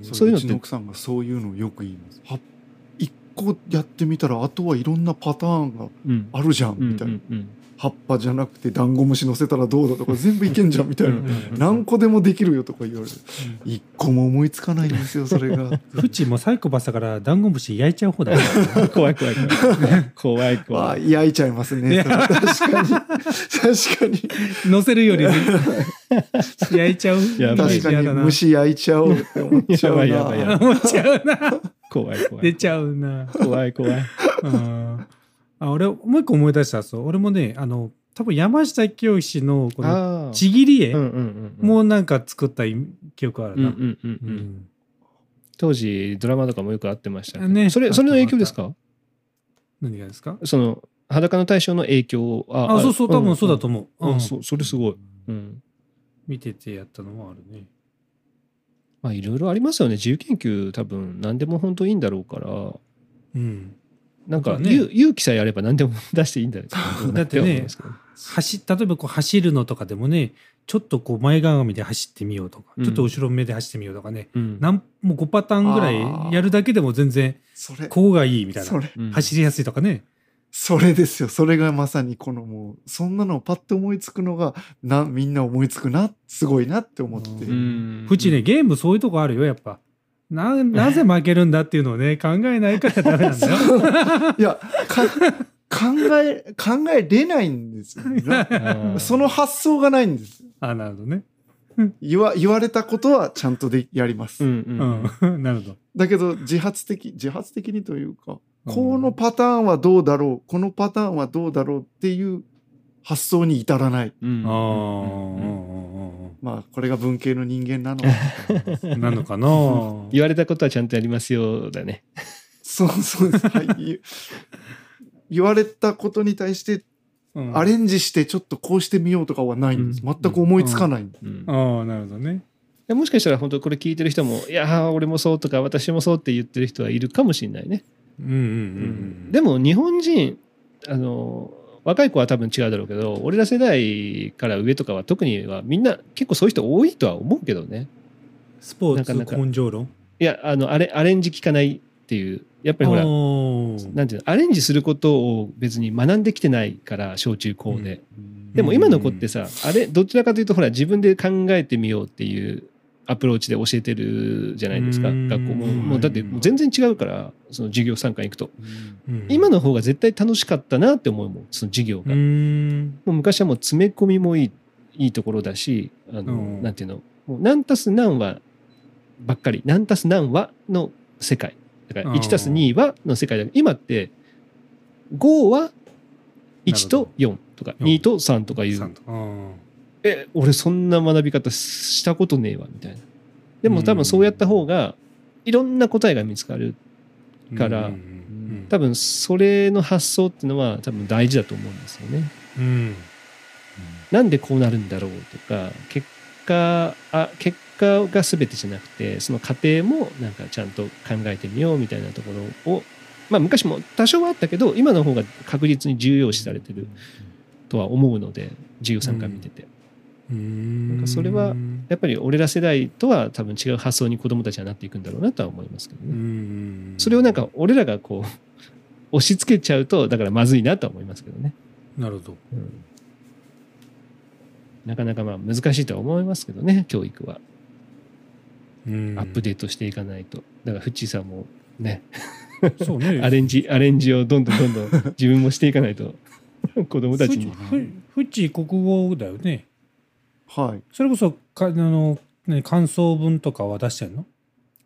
うん。そそういううのってうちの奥さんがそういうのをよく言います。は一個やってみたらあとはいろんなパターンがうん。あるじゃんうんみたいな、葉っぱじゃなくてダンゴムシ乗せたらどうだとか全部いけんじゃんみたいな、何個でもできるよとか言われる。一個も思いつかないんですよそれが。フチもサイコパスだからダンゴムシ焼いちゃう方だよ。怖い怖い怖い。怖いあ怖い。焼いちゃいますね。確かに。確かに。乗せるよりね。焼いちゃう確かに虫焼いちゃおうって思っちゃうな怖い怖い。出ちゃうな怖い怖い。うんあ俺もう一個思い出したそう俺もねあの多分山下清のこのああ。ちぎり絵。もうなんか作った記憶あるな、当時ドラマとかもよくあってました。ねそれそれの影響ですか？何がですか？その裸の大将の影響ああそうそう多分そうだと思う、うん。うんあそうそれすごい。うん。見ててやったのもあるねまあいろいろありますよね。自由研究多分何でも本当いいんだろうから。うん。なんか、ね。勇勇気さえあれば何でも出していいんだよ だってね走例えばこう走るのとかでもねちょっとこう前かがみで走ってみようとか、うん。ちょっと後ろ目で走ってみようとかねうん。なんもう5パターンぐらいやるだけでも全然それ。こうがいいみたいな。走りやすいとかねそれですよ。それがまさにこのもうそんなのをパッと思いつくのがなみんな思いつくなすごいなって思って、うちねゲームそういうとこあるよやっぱ。ななぜ負けるんだっていうのをね考えないからダメなんだよ。いやか考え考えれないんですよ、ね、その発想がないんです。あなるほどね。言わ言われたことはちゃんとでやります、うんうん。うん。なるほど。だけど自発的自発的にというか、このパターンはどうだろう？このパターンはどうだろうっていう発想に至らない。うん。あうん。ーまあこれが文系の人間なのか。なのかな？言われたことはちゃんとやりますよだね。そうそう。です、はい、言言われたことに対してうん。アレンジしてちょっとこうしてみようとかはないんです、うん。全く思いつかない、うん。ああなるほどね。でもしかしたら本当これ聞いてる人も「いやー俺もそう」とか「私もそう」って言ってる人はいるかもしれないね。うんうんうんでも日本人あの若い子は多分違うだろうけど俺ら世代から上とかは特にはみんな結構そういう人多いとは思うけどね。スポーツ根性論？いやあのあれアレンジ効かないっていうやっぱりほらなんていうのアレンジすることを別に学んできてないから小中高で。でも今の子ってさ、あれどちらかというとほら自分で考えてみようっていうアプローチで教えてるじゃないですかうん。学校も。もうだって全然違うからその授業参観行くと。うん。今の方が絶対楽しかったなって思うもんその授業うが、ん。もう昔はもう詰め込みもいいいいところだしあの、うん。なんていうの？もう何たす何はばっかり何たす何はの世界。だからうん。1たす2はの世界だ。けど今って5は1と4とかうん2と3とかいうえ俺そんな学び方したことねえわみたいな。でも多分そうやった方がいろんな答えが見つかるから多分それの発想っていうのは多分大事だと思うんですよね。うん。なんでこうなるんだろうとか結果あ結果が全てじゃなくてその過程もなんかちゃんと考えてみようみたいなところをまあ昔も多少はあったけど今の方が確実に重要視されてるとは思うので授業参観見てて、うんなんかそれはやっぱり俺ら世代とは多分違う発想に子供たちはなっていくんだろうなとは思いますけどうね。んそれをなんか俺らがこう 押し付けちゃうとだからまずいなとは思いますけどね。なるほど。うん。なかなかまあ難しいとは思いますけどね教育は。うん。アップデートしていかないと。だからフッチーさんもね。そうね。アレンジアレンジをどんどんどんどん自分もしていかないと。子供たちに。ふふふっち国語だよねはい。それこそかあの、ね、感想文とかは出してんの？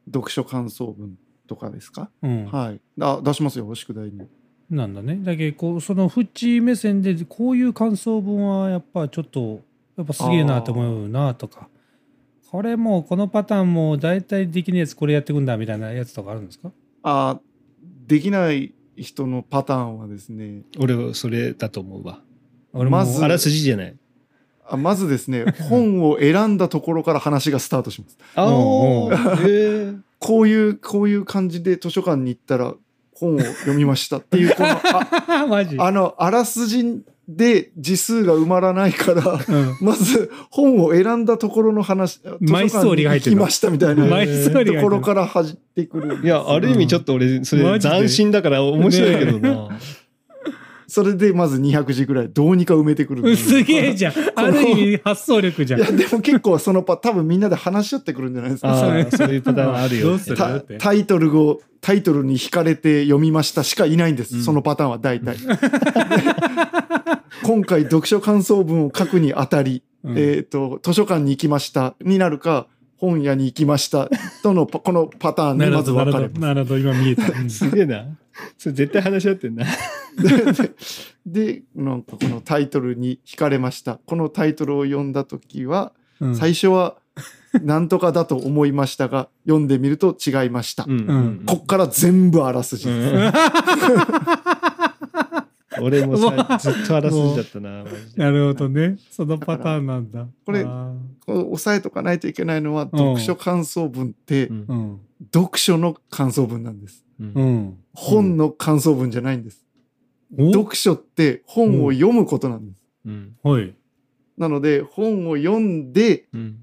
読書感想文とかですか、うん。はい。あ出しますよ宿題に。なんだね。だけどこうそのフッチ目線でこういう感想文はやっぱちょっとやっぱすげえなと思うなとか。これもうこのパターンもう大体できないやつこれやってくんだみたいなやつとかあるんですか？あできない人のパターンはですね。俺はそれだと思うわ。俺もまずあらすじじゃない。あまずですね 本を選んだところから話がスタートします。あ。こういうこういう感じで図書館に行ったら本を読みましたっていうこのあ あのあらすじで字数が埋まらないからうん。まず本を選んだところの話マイストーリーが入ってましたみたいなところから始ってくる。いや、ある意味ちょっと俺、それ斬新だから面白いけどな。それでまず200字ぐらいどうにか埋めてくる。すすげえじゃん。ある意味発想力じゃん。いやでも結構そのパ多分みんなで話し合ってくるんじゃないですか。あそれあ、そういうパターンあるよ。どうする？たタイトルをタイトルに惹かれて読みましたしかいないんです、うん。そのパターンは大体。今回読書感想文を書くにあたり、うん。えっ、と図書館に行きました。になるか本屋に行きました。とのこのパターンなにまず分かれます。ほど。なるほど今見えた。うん。すげえな。それ絶対話し合ってんな。ででなんかこのタイトルに惹かれました。このタイトルを読んだ時は、うん。最初はなんとかだと思いましたが読んでみると違いました、うん。うん。こっから全部あらすじ。です、うん。俺もさ、ずっとあらすじだったな。なるほどね。そのパターンなんだ。これ押さえとかないといけないのは読書感想文って読書の感想文なんですうん。うん本の感想文じゃないんです、お？読書って本を読むことなんです、うん。はい。なので本を読んでうん。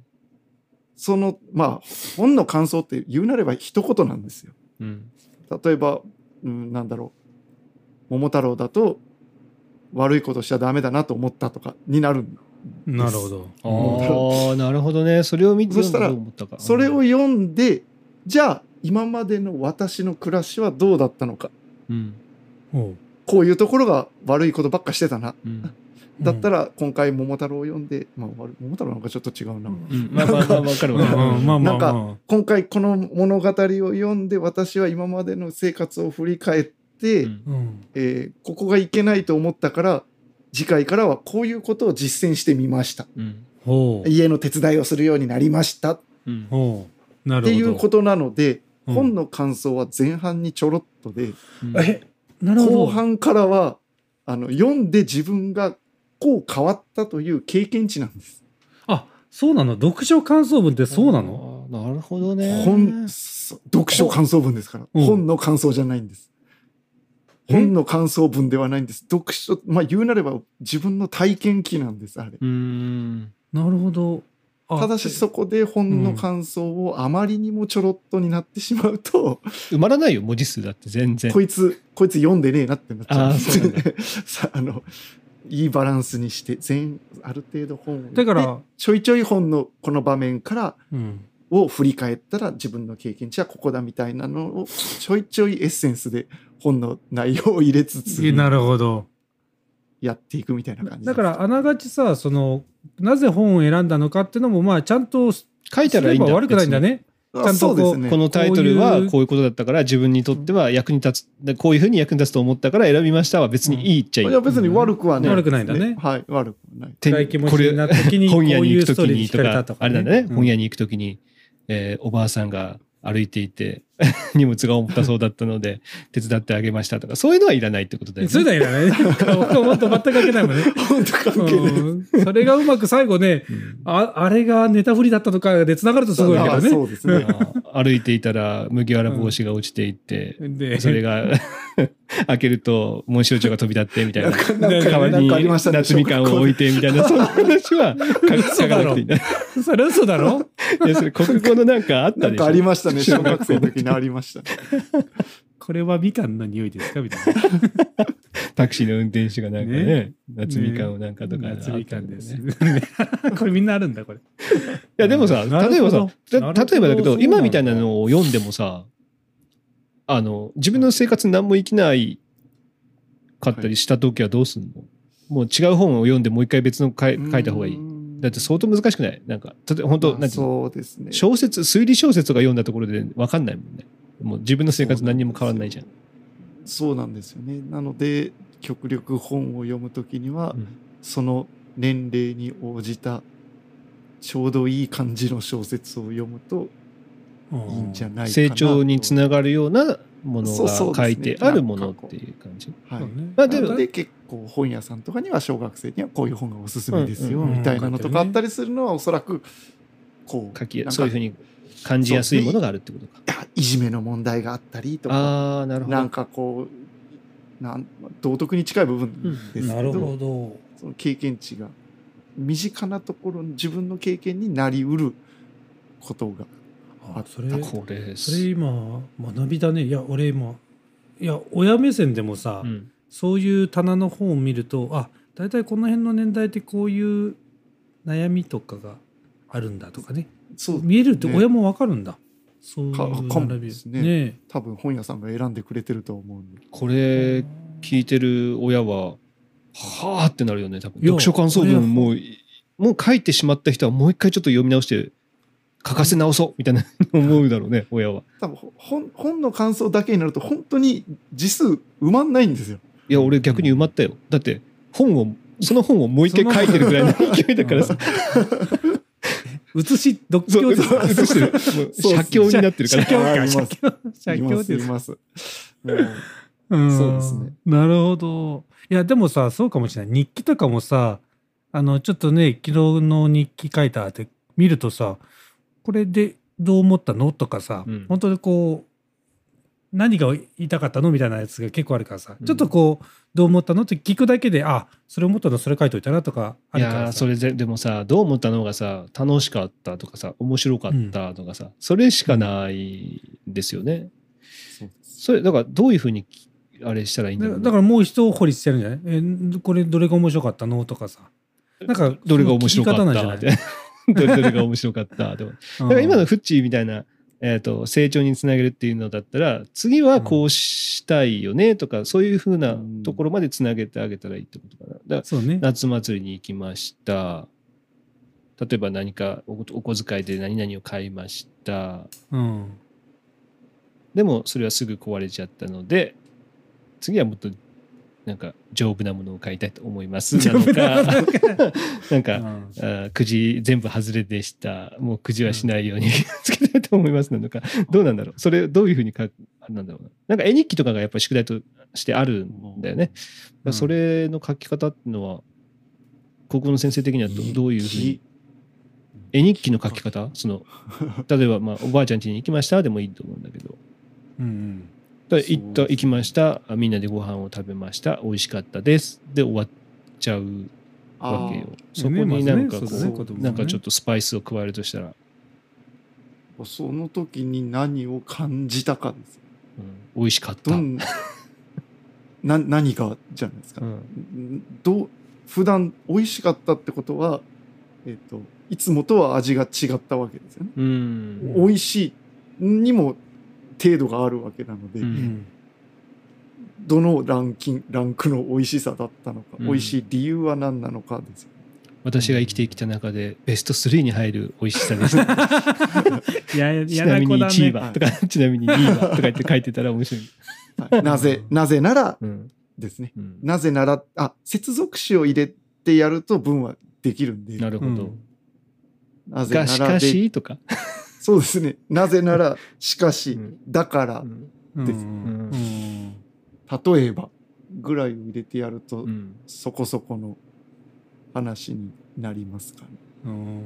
そのまあ本の感想って言うなれば一言なんですよ。うん。例えば、うん、なんだろう。桃太郎だと悪いことしちゃダメだなと思ったとかになるなるほど。ああなるほどね。それを見てそしたらどう思ったか。それを読んでじゃあ今までの私の暮らしはどうだったのか。うん。こういうところが悪いことばっかしてたな。うん。だったら今回桃太郎を読んで、まあ、桃太郎なんかちょっと違うな、うん。なんかま今回この物語を読んで私は今までの生活を振り返って、うん。えーここがいけないと思ったから次回からはこういうことを実践してみました。うん。ほう。家の手伝いをするようになりました。っうん。ほう。なるほど。ていうことなので、うん本の感想は前半にちょろっとで。後半からはあの読んで自分がこう変わったという経験値なんです。あ、そうなの？読書感想文ってそうなの？なるほどね本そ読書感想文ですから、うん本の感想じゃないんです。え？本の感想文ではないんです。読書、まあ言うなれば自分の体験記なんです、あれ。うーんなるほど。あただしそこで本の感想をあまりにもちょろっとになってしまうと、埋まらないよ文字数だって全然こいつ、こいつ読ん。でねえなってなっちゃう。うなん。さあの、いいバランスにして、全、ある程度本をだからでちょいちょい本のこの場面からうん。を振り返ったら自分の経験値はここだみたいなのをちょいちょいエッセンスで本の内容を入れつつなるほど。やっていくみたいな感じだからあながちさそのなぜ本を選んだのかっていうのもまあちゃんとす書いたらいいんだ。すれば悪くないんだね。あちゃんとこうこのタイトルはこういうことだったから自分にとっては役に立つでこういうふうに役に立つと思ったから選びましたは別にいいっちゃいい、いや別に悪くはない、悪くないんだね。はい悪くはない。手暗い気持ちこれになった時にこう本屋にいう行くときストーリーに惹にとかかれたとか、あれなんだね、うん。本屋に行くときに、えーおばあさんが歩いていて 荷物が重たそうだったので手伝ってあげましたとかそういうのはいらないってことだよね。そうだよね。僕 は本当全く関係ないもんね。本当関係ないうん。それがうまく最後ね、うんああれがネタ振りだったとかで繋がるとすごいけあどね。そうですね。歩いていたら麦わら帽子が落ちていって、で、それが 開けるとモンシロチョウが飛び立ってみたいな。なんかなんか代わりなんかありにましたね夏みかんを置いてみたいな。そんな話は書嘘だろ。かなくていいんだ。いそれ嘘だろ。やそれ国語のなんかあったでしょ。なんかありましたね小学生の時にありましたね。これはみかんの匂いですか？みたいタクシーの運転手がなんかねね。夏みかんをなんかとか、な。夏みかんです。い これみんなあるんだ、これ。やでもさ例えばさ例えばだけど今みたいなのを読んでもさあの自分の生活に何も生きないかったりした時はどうすんの、もう違う本を読んでもう一回別の書い書いた方がいいだって相当難しくない？なんか例えば本当まあなんそうですね。小説推理小説とか読んだところで分かんないもんね。もう自分の生活何にも変わらないじゃん。そうなんですよね。なので極力本を読む時には、うん。その年齢に応じたちょうどいい感じの小説を読むといいんじゃないかなと。成長につながるようなものが書いてあるものっていう感じ？はい。まあでもなので結構本屋さんとかには小学生にはこういう本がおすすめですよみたいなのとかあったりするのはおそらくこう書きそういうふうに感じやすいものがあるってことか。いじめの問題があったりとかああなるほど。なんかこうなん道徳に近い部分ですけど,、ど。その経験値が身近なところに自分の経験になりうることがあそれ、これそれ今、学びだね。いや、俺今、いや、親目線でもさ、うん。そういう棚の本を見ると、あ、大体この辺の年代ってこういう悩みとかがあるんだとかね。そう。見えるってね。親もわかるんだ。そういう並び。ですね。ね。多分本屋さんが選んでくれてると思うこれ聞いてる親ははあってなるよね多分。読書感想文もうもう書いてしまった人はもう一回ちょっと読み直して書かせ直そうみたいな思うだろうね親は多分本本の感想だけになると本当に字数埋まんないんですよ。いや俺逆に埋まったよだって本をその本をもう一回書いてるぐらいの勢いだからさ 写し、読経ですか？映してる写経になってるから写経か、あります写経。です。います。そうですね。なるほど。いや、でもさ、そうかもしれない。日記とかもさ、あの、ちょっとね、昨日の日記書いたって見るとさ、これでどう思ったの？とかさ、うん。本当にこう、何が言いたかったの？みたいなやつが結構あるからさ、うん。ちょっとこうどう思ったの？って聞くだけであそれ思ったのそれ書いといたなとかあいるからそれででもさどう思ったのがさ楽しかったとかさ面白かったとかさ、それしかないですよね。そうです。それだからどういうふうにあれしたらいいんだろうね。だだからもう一掘りしてるんじゃないえんこれどれが面白かったの？とかさ。なんかどれが面白かっその聞き方なんじゃたって どれどれが面白かった？でもだから今のフッチーみたいな、えー、と成長につなげるっていうのだったら次はこうしたいよねとか、そういうふうなところまでつなげてあげたらいいってことかな。だからね。夏祭りに行きました。例えば何かおお小遣いで何々を買いました。うん。でもそれはすぐ壊れちゃったので次はもっとなんか丈夫なものを買いたいと思いますなのか。なんか、うん。あーくじ全部外れでした。もうくじはしないように つけたいと思います。なのか。どうなんだろう。それどういうふうに書なんだろうな。なんか絵日記とかがやっぱり宿題としてあるんだよね、だからそれの書き方っていうのは高校の先生的にはどどういうふうに？絵日記の書き方？その例えば、まあ、おばあちゃん家に行きましたでもいいと思うんだけど。うんだから行った行きました。あみんなでご飯を食べました。美味しかったです。で終わっちゃうわけよ。そこになんかこうそうだね。なんかちょっとスパイスを加えるとしたら、その時に何を感じたかです。うん、美味しかった、な何がじゃないですか、うん。どう普段美味しかったってことは、えっといつもとは味が違ったわけですよね。うん。美味しいにも程度があるわけなので、うん。うんどのランキンランクの美味しさだったのか、うん。美味しい理由は何なのかですよ。私が生きてきた中でベスト3に入る美味しさです。い や ちなみに嫌な子だ1位ねはとか、ちなみに2位はとか言って書いてたら面白い、はい。なぜなぜならうん。ですね。うん、なぜならあ接続詞を入れてやると文はできるんで。なるほど、うん。なぜながしかしとか、そうですね。なぜなら しかし、うん。だから、うん。です。うんうん例えばぐらいを入れてやると、うん。そこそこの話になりますかね。うん。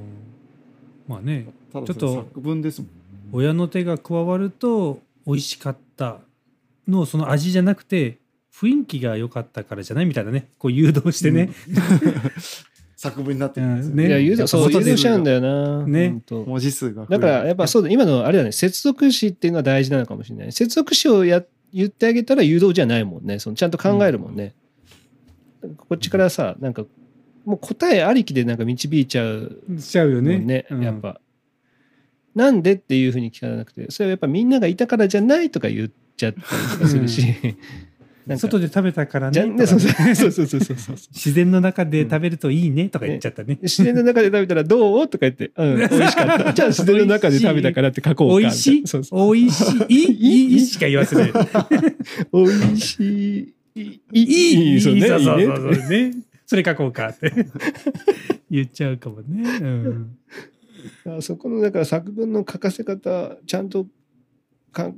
まあねちょっと作文ですもんね。親の手が加わると美味しかったのその味じゃなくて雰囲気が良かったからじゃないみたいなね。こう誘導してね、作文になってるんですようんね。いやそうしちゃうんだよなね。文字数がだからやっぱそうだ今のあれだね。接続詞っていうのは大事なのかもしれない。接続詞をや言ってあげたら誘導じゃないもんね。そのちゃんと考えるもんね、こっちからさなんかもう答えありきでなんか導いちゃうしちゃうよもねん。ねうん。やっぱ、なんでっていうふうに聞かなくてそれはやっぱみんながいたからじゃないとか言っちゃったりとかするし、外で食べたからね。ね。そうそう。そうそうそうそう 自然の中で食べるといいね。とか言っちゃったね。自然の中で食べたらどう？とか言って、うん、美味しかった。じゃあ自然の中で食べたからって書こうか。美味しい。そうそう。美味しい。いい いいしか言わせない。美味しい。いい、いいいいそうね。そうそういいそうね。そうね。それ書こうかって。言っちゃうかもね。うん。あそこの、だから作文の書かせ方、ちゃんとか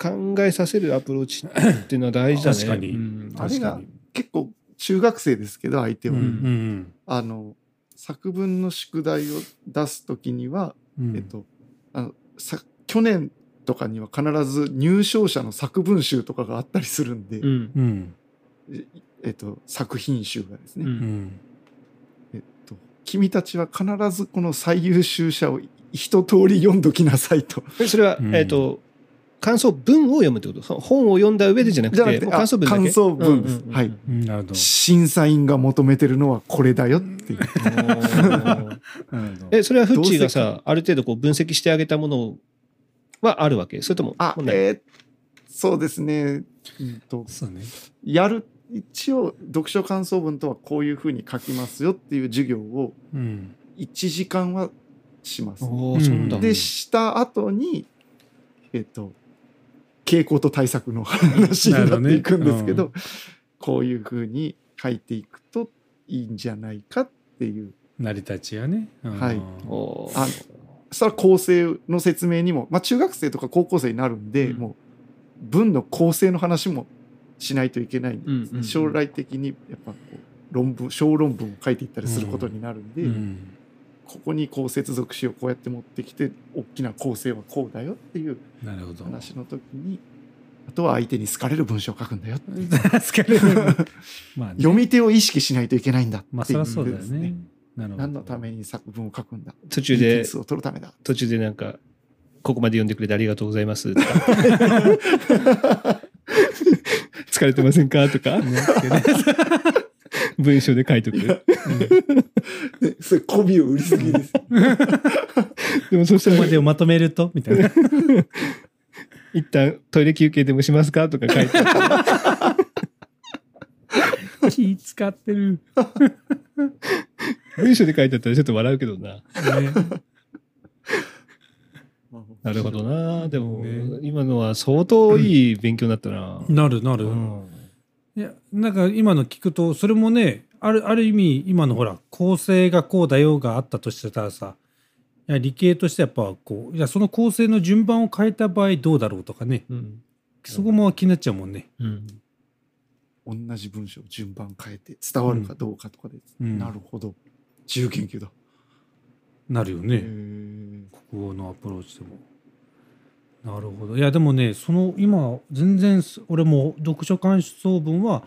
考えさせるアプローチっていうのは大事だね。確かに。うんあれが確かに。結構中学生ですけど相手は、ううんん。あの作文の宿題を出す時には、うん。えっとあのさ去年とかには必ず入賞者の作文集とかがあったりするんで、うん。うん。えっと、作品集がですね、うんうん。えっと、君たちは必ずこの最優秀者を一通り読んどきなさいと。えそれは、うん。えっ、と、感想文を読むってこと？本を読んだ上でじゃなくて、感想文だけ？あ感想文ですうんうんうんはいうんなるほど。審査員が求めてるのはこれだよっていう。え、それはフッチーがさ、ある程度こう分析してあげたものはあるわけ？それとも、あ、えーそうですね。うんとそうね。やる一応読書感想文とはこういうふうに書きますよっていう授業をうん1時間はします。おーそうなんだ。うんでした後にえっと傾向と対策の話になっていくんですけどなるこういうふうに書いていくといいんじゃないかっていう。成り立ちがね。うん。はい。あそしたら構成の説明にも、まあ、中学生とか高校生になるんで、うん。もう文の構成の話もしないといけないんですね、うんうんうん。将来的にやっぱこう論文小論文を書いていったりすることになるんで、うんここにこう接続詞をこうやって持ってきて大きな構成はこうだよっていうなるほど。話の時にあとは相手に好かれる文章を書くんだよ疲 れる。まあね。読み手を意識しないといけないんだっていうまあそりゃそうだよですね。なるほど。何のために作文を書くんだ。途中でいい点数を取るためだ。途中でなんかここまで読んでくれてありがとうございます。とか。疲れてませんか？とか。ね文章で書いとく。ねそれ媚びを売りすぎです。でもそしたらここまでをまとめると？みたいな。一旦トイレ休憩でもしますか？とか書いて気使ってる、ね、文章で書いてあったらちょっと笑うけどな。なるほどな。でも、ね。今のは相当いい勉強になったな、なるなる、うんいやなんか今の聞くとそれもねあるある意味今のほら構成がこうだよがあったとしたらさいや理系としてやっぱこういやその構成の順番を変えた場合どうだろうとかね。うん。そこも気になっちゃうもんね。うん。同じ文章を順番変えて伝わるかどうかとかで、うん。なるほど。自由研究だ、へなるよね。ー。国語のアプローチでも。なるほど。いやでもねその今全然す俺も読書感想文は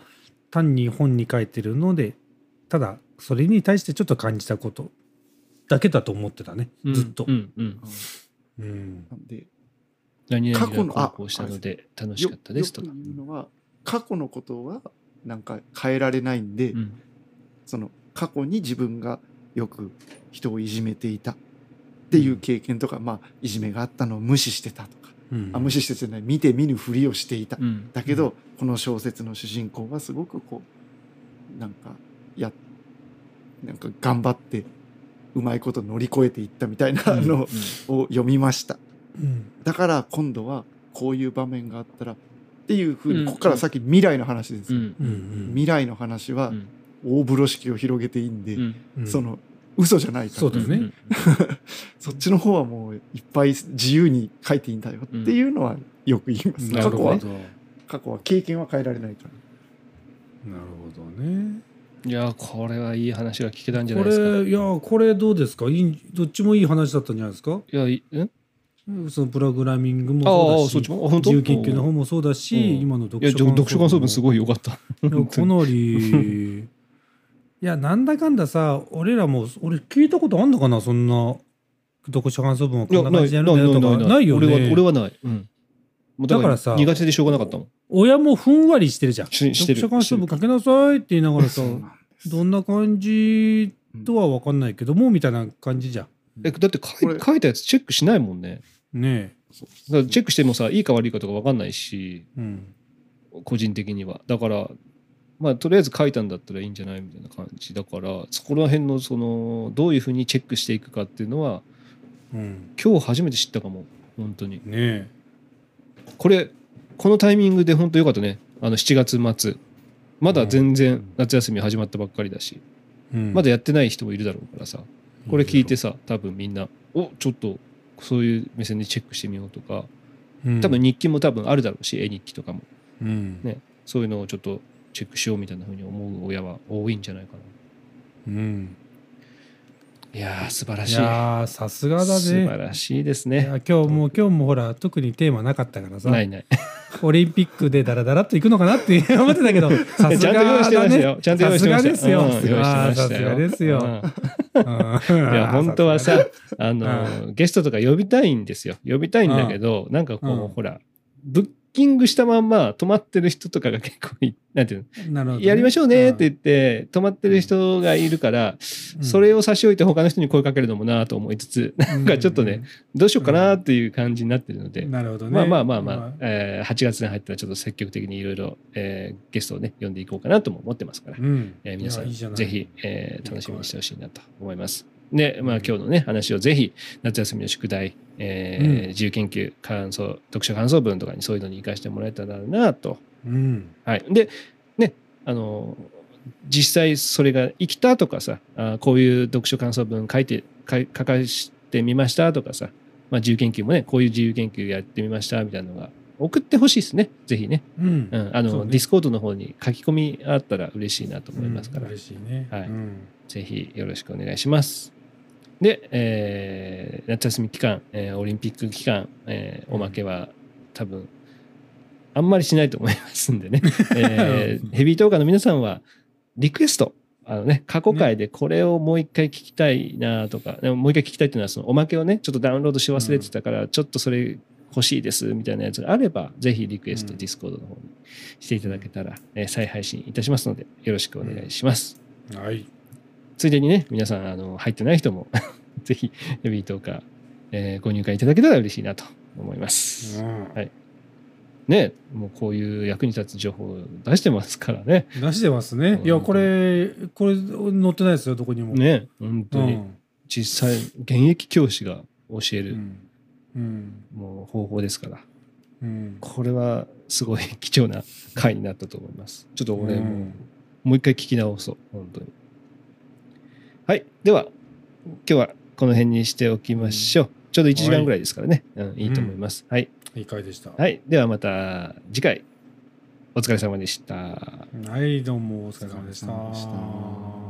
単に本に書いてるのでただそれに対してちょっと感じたことだけだと思ってたね。ずっと。う。んうんうん。なん。で何々過去のがこうしたので楽しかったですとか。よよく言うのは過去のことはなんか変えられないんで、うん。その過去に自分がよく人をいじめていたっていう経験とか、まあいじめがあったのを無視してたとあ無視してじゃない見て見ぬふりをしていた、うん。だけど、この小説の主人公はすごくこうなんかやなんか頑張ってうまいこと乗り越えていったみたいなのを読みました。うん。だから今度はこういう場面があったらっていうふううん。にここから先未来の話です未来の話はうん。大風呂敷を広げていいんで、その嘘じゃないから。そうだよね。ん そっちの方はもういっぱい自由に書いていいんだよっていうのはよく言います、なるほど。過去は。なる過去は経験は変えられないから。ほどね。いやこれはいい話が聞けたんじゃこないですか。れいやこれどうですか？いいどっちもいい話だったんじゃないですか？いやいんそのプログラミングもそうだしそっちも？あ本当？自由研究の方もそうだし、うん。今の読書読書感想文すいごい良かった。やかなり いやなんだかんださ俺らも俺聞いたことあんのかなそんな読書感想文はこんな感じでやるんだよとか。ないよね。俺は俺はない、うん、だかららさ苦手でしょうがなかったもん。親もふんわりしてるじゃん。読書感想文書きなさいって言いながらさどんな感じとは分かんないけどもみたいな感じじゃん。えだって書い書いたやつチェックしないもんね。ねだからチェックしてもさいいか悪いかとか分かんないし。え、うん、個人的には。だからまあとりあえず書いたんだったらいいんじゃないみたいな感じだからそこら辺のそのどういうふうにチェックしていくかっていうのはうん、今日初めて知ったかも本当に。ねえ。これこのタイミングで本当よかったね。あの7月末。まだ全う然ん。夏休み始まったばっかりだし、うん。まだやってない人もいるだろうからさ。これ聞いてさ多分みんなおちょっとそういう目線でチェックしてみようとか。うん。多分日記も多分あるだろうし絵日記とかも。うん。ね。そういうのをちょっとチェックしようみたいなふうに思う親は多いんじゃないかな。うん。いやー素晴らしい。いやーさすがだ素晴ねらしいですいねや今日も今日もほら特にテーマなかったからさ。ないない。オリンピックでダラダラっといくのかなって 思ってたけどさす ちゃんと用意がしてましたよ。ちゃんと用意してました。さすがですよ。さすがですよ。いや 本当はさあうのゲストとか呼びたいんですよ。呼びたいんだけどなんかこうほらブッキングしたまんま泊まってる人とかが結構いなんていうの？ね。やりましょうねって言って泊まってる人がいるからうん。それを差し置いて他の人に声かけるのもなと思いつつなんかちょっとねどうしようかなっていう感じになってるのうでん。なるほどね。まあまあまあまあえー8月に入ったらちょっと積極的にいろいろえーゲストをね呼んでいこうかなとも思ってますからうん。えー皆さんぜひ、えー楽しみにしてほしいなと思います。で、まあ、今日のね話をぜひ夏休みの宿題、えーうん。自由研究感想読書感想文とかにそういうのに生かしてもらえたらなと。うん。はい、でねあの実際それが生きたとかさあこういう読書感想文書いて書かしてみましたとかさ、まあ、自由研究もねこういう自由研究やってみましたみたいなのが送ってほしいですね。ぜひね、うん。うん、あの、ね。ディスコードの方に書き込みあったら嬉しいなと思いますから、うん。嬉しいね。はい。うん。ぜひよろしくお願いします。で、えー夏休み期間、えーオリンピック期間、えーおまけは多分あんまりしないと思いますんでね、えーヘビートーカーの皆さんはリクエストあのね過去回でこれをもう一回聞きたいなとか、でももう一回聞きたいっていうのはそのおまけをねちょっとダウンロードし忘れてたから、ちょっとそれ欲しいですみたいなやつがあればぜひリクエスト、うん。ディスコードの方にしていただけたら、えー再配信いたしますのでよろしくお願いします。はい。ついでにね、皆さん、あの、入ってない人も、ぜひ、ヘビートーカー、えーご入会いただけたら嬉しいなと思います。うんね、もうこういう役に立つ情報を出してますからね。出してますね。いや、これ、これ載ってないですよ、どこにも。ね、本う当に、ん。実際、現役教師が教える、うん。うん。もう方法ですから、うん。これはすごい貴重な回になったと思います。ちょっと俺も、うんもう一回聞き直そう、本当に。はい、では、今日はこの辺にしておきましょう。ちょうど1時間ぐらいですからね、うん、いいと思います。はいいい回でした。はい。ではまた次回、お疲れ様でした。はい、どうもお疲れ様でしお疲れ様でしたた。